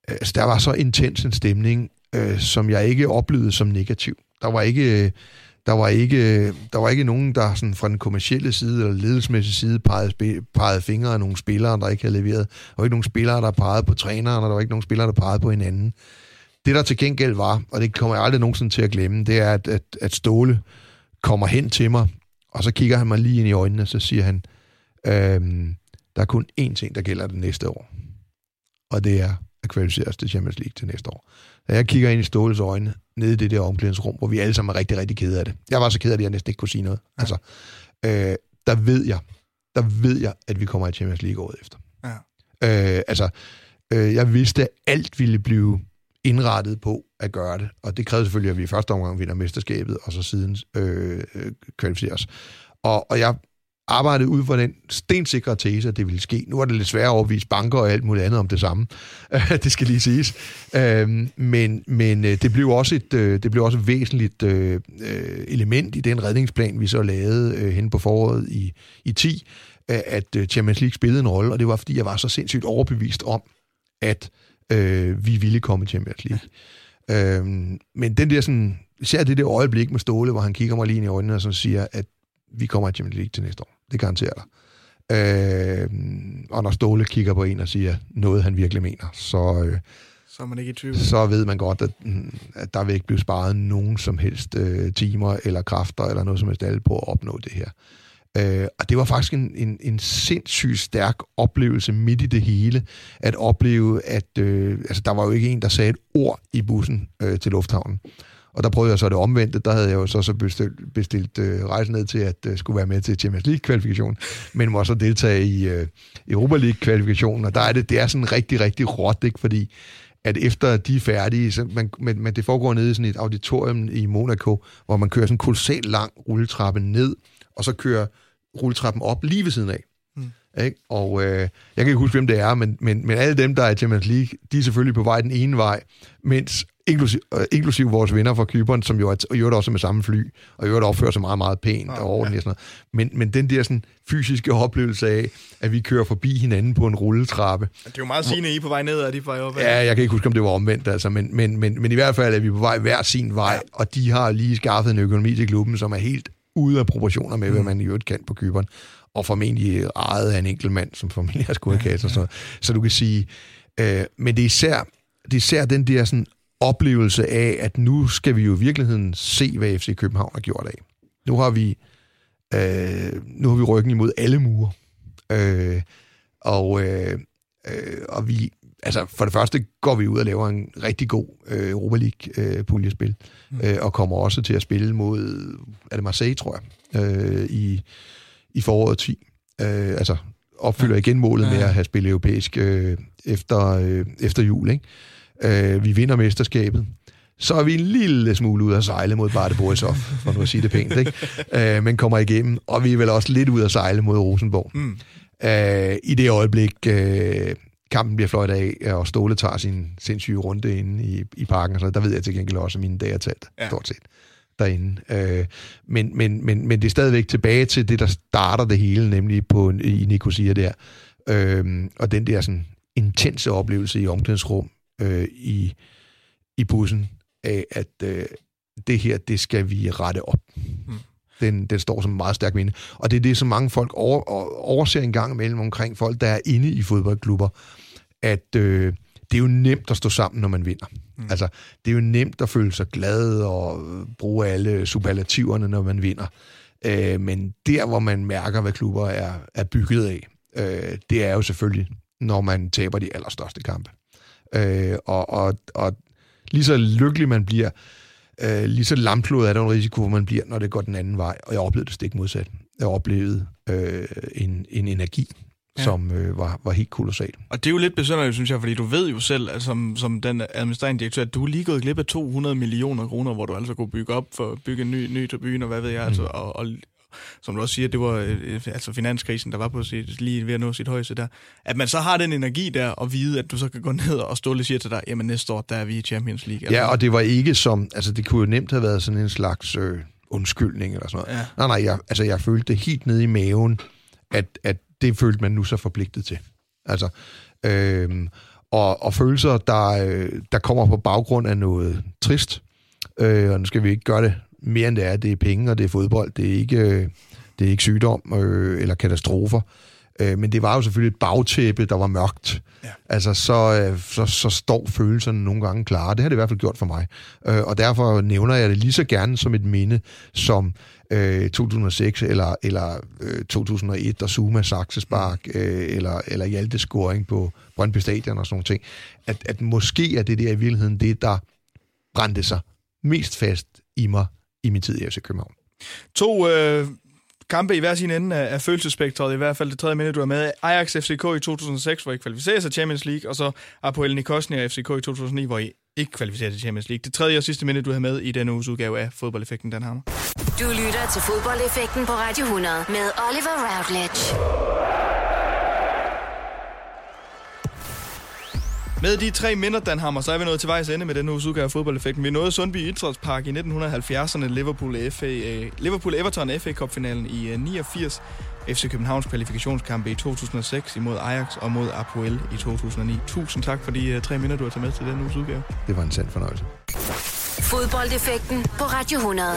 altså, der var så intens en stemning, øh, som jeg ikke oplevede som negativ. Der var ikke, øh, der var ikke, øh, der var ikke nogen, der sådan fra den kommercielle side eller ledelsesmæssige side pegede, pegede fingre af nogle spillere, der ikke havde leveret. Der var ikke nogen spillere, der pegede på træneren, og der var ikke nogen spillere, der pegede på hinanden. Det, der til gengæld var, og det kommer jeg aldrig nogensinde til at glemme, det er, at, at, at Ståle kommer hen til mig, og så kigger han mig lige ind i øjnene, og så siger han, øhm, der er kun én ting, der gælder det næste år. Og det er, at kvalificere os til Champions League til næste år. Da jeg kigger ind i Ståles øjne, nede i det der omklædningsrum, hvor vi alle sammen er rigtig, rigtig kede af det. Jeg var så ked af det, at jeg næsten ikke kunne sige noget. Ja. Altså, øh, der ved jeg, der ved jeg, at vi kommer i Champions League året efter. Ja. Øh, altså, øh, jeg vidste, at alt ville blive indrettet på at gøre det, og det krævede selvfølgelig, at vi i første omgang vinder mesterskabet, og så siden øh, øh kvalificerer os. Og, og jeg arbejdede ud fra den stensikre tese, at det ville ske. Nu er det lidt svært at overvise banker og alt muligt andet om det samme. det skal lige siges. Øhm, men men øh, det blev også et, øh, det blev også et væsentligt øh, element i den redningsplan, vi så lavede hen på foråret i, i 10, at Champions League spillede en rolle, og det var, fordi jeg var så sindssygt overbevist om, at øh, vi ville komme i Champions League. Ja. Øhm, men den der sådan, især det der øjeblik med Ståle, hvor han kigger mig lige ind i øjnene og så siger, at vi kommer i Champions League til næste år. Det garanterer dig. Øh, og når Ståle kigger på en og siger noget, han virkelig mener, så, øh, så, er man ikke i tvivl. så ved man godt, at, at der vil ikke blive sparet nogen som helst øh, timer eller kræfter eller noget som helst alt på at opnå det her. Øh, og det var faktisk en, en, en sindssygt stærk oplevelse midt i det hele, at opleve, at øh, altså, der var jo ikke en, der sagde et ord i bussen øh, til lufthavnen. Og der prøvede jeg så det omvendte. Der havde jeg jo så, så bestilt, bestilt øh, rejsen ned til at øh, skulle være med til Champions League-kvalifikation, men må så deltage i øh, Europa League-kvalifikationen. Og der er det, det er sådan rigtig, rigtig råt, ikke? fordi at efter de er færdige, så man, men, men det foregår nede i sådan et auditorium i Monaco, hvor man kører sådan en kolossalt lang rulletrappe ned, og så kører rulletrappen op lige ved siden af. Mm. Ikke? Og øh, jeg kan ikke huske, hvem det er, men, men, men alle dem, der er i Champions League, de er selvfølgelig på vej den ene vej, mens inklusiv, øh, inklusiv vores venner fra Kyberen, som jo, er, jo også med samme fly, og jo opfører sig meget, meget pænt oh, og ordentligt. Ja. Og sådan noget. Men, men den der sådan, fysiske oplevelse af, at vi kører forbi hinanden på en rulletrappe. Det er jo meget sigende, I på vej ned, og de på vej op. Ja, jeg kan ikke huske, om det var omvendt, altså, men, men, men, men i hvert fald er vi på vej hver sin vej, ja. og de har lige skaffet en økonomi til klubben, som er helt ude af proportioner med, mm. hvad man i øvrigt kan på Kyberen, og formentlig ejet af en enkelt mand, som formentlig har skudt ja, ja. så, så du kan sige, øh, men det er især, det er især den der sådan oplevelse af, at nu skal vi jo i virkeligheden se, hvad FC København har gjort af. Nu har vi, øh, nu har vi ryggen imod alle mure. Øh, og, øh, øh, og vi, altså for det første går vi ud og laver en rigtig god øh, Europa League øh, puljespil, mm. øh, og kommer også til at spille mod, er det Marseille, tror jeg, øh, i, i foråret 10. Øh, altså opfylder igen målet med at have spillet europæisk øh, efter, øh, efter jul, ikke? Øh, vi vinder mesterskabet, så er vi en lille smule ud at sejle mod Barte Borisov, for nu at sige det pænt, ikke? Øh, men kommer igennem, og vi er vel også lidt ud at sejle mod Rosenborg. Mm. Øh, I det øjeblik, øh, kampen bliver fløjt af, og Ståle tager sin sindssyge runde inde i, i parken, så der ved jeg til gengæld også, at mine dage er talt, ja. stort set derinde. Øh, men, men, men, men det er stadigvæk tilbage til det, der starter det hele, nemlig på, i Nicosia der. Øh, og den der sådan intense oplevelse i omklædningsrum, øh, i, i bussen af, at øh, det her, det skal vi rette op. Mm. Den, den står som en meget stærk minde. Og det er det, som mange folk over, overser en gang imellem omkring folk, der er inde i fodboldklubber, at øh, det er jo nemt at stå sammen, når man vinder. Mm. Altså, det er jo nemt at føle sig glad og bruge alle superlativerne, når man vinder. Øh, men der, hvor man mærker, hvad klubber er, er bygget af, øh, det er jo selvfølgelig, når man taber de allerstørste kampe. Øh, og, og, og lige så lykkelig man bliver, øh, lige så lamplået er der en risiko, man bliver, når det går den anden vej. Og jeg oplevede det stik modsat. Jeg oplevede øh, en, en energi, ja. som øh, var, var helt kolossalt. Og det er jo lidt besynderligt, synes jeg, fordi du ved jo selv, altså, som, som den administrerende direktør, at du er lige gået glip af 200 millioner kroner, hvor du altså kunne bygge op for at bygge en ny, ny tribune, og hvad ved jeg, mm. altså, og, og som du også siger, det var øh, altså finanskrisen, der var på sit, lige ved at nå sit højeste der. At man så har den energi der, og vide, at du så kan gå ned og stå og siger til dig, jamen næste år, der er vi i Champions League. Ja, og det var ikke som, altså det kunne jo nemt have været sådan en slags øh, undskyldning eller sådan noget. Ja. Nej, nej, jeg, altså jeg følte det helt nede i maven, at, at det følte man nu så forpligtet til. Altså, øh, og, og følelser, der, øh, der kommer på baggrund af noget trist, øh, og nu skal vi ikke gøre det mere end det er. Det er penge, og det er fodbold. Det er ikke, øh, det er ikke sygdom øh, eller katastrofer. Øh, men det var jo selvfølgelig et bagtæppe, der var mørkt. Ja. Altså, så, øh, så, så står følelserne nogle gange klare. Det har det i hvert fald gjort for mig. Øh, og derfor nævner jeg det lige så gerne som et minde som øh, 2006 eller, eller øh, 2001, og Zuma Saxespark, mm. øh, eller, eller Hjalte scoring på Brøndby Stadion og sådan nogle ting. At, at måske er det der i virkeligheden det, der brændte sig mest fast i mig i min tid i FC København. To øh, kampe i hver sin ende af, af følelsespektret, i hvert fald det tredje minde, du er med. Ajax FCK i 2006, hvor I kvalificerer sig til Champions League, og så Apoel Nikosnia FCK i 2009, hvor I ikke kvalificerer til Champions League. Det tredje og sidste minde, du har med i denne uges udgave af Fodboldeffekten, Dan Hammer. Du lytter til Fodboldeffekten på Radio 100 med Oliver Routledge. Med de tre minder, Dan Hammer, så er vi nået til vejs ende med den uges udgave af fodboldeffekten. Vi nåede Sundby Idrætspark i 1970'erne, Liverpool, FA, uh, Liverpool Everton FA Cup-finalen i uh, 89, FC Københavns kvalifikationskampe i 2006 imod Ajax og mod Apoel i 2009. Tusind tak for de uh, tre minder, du har taget med til den uges udgave. Det var en sand fornøjelse. Fodboldeffekten på Radio 100.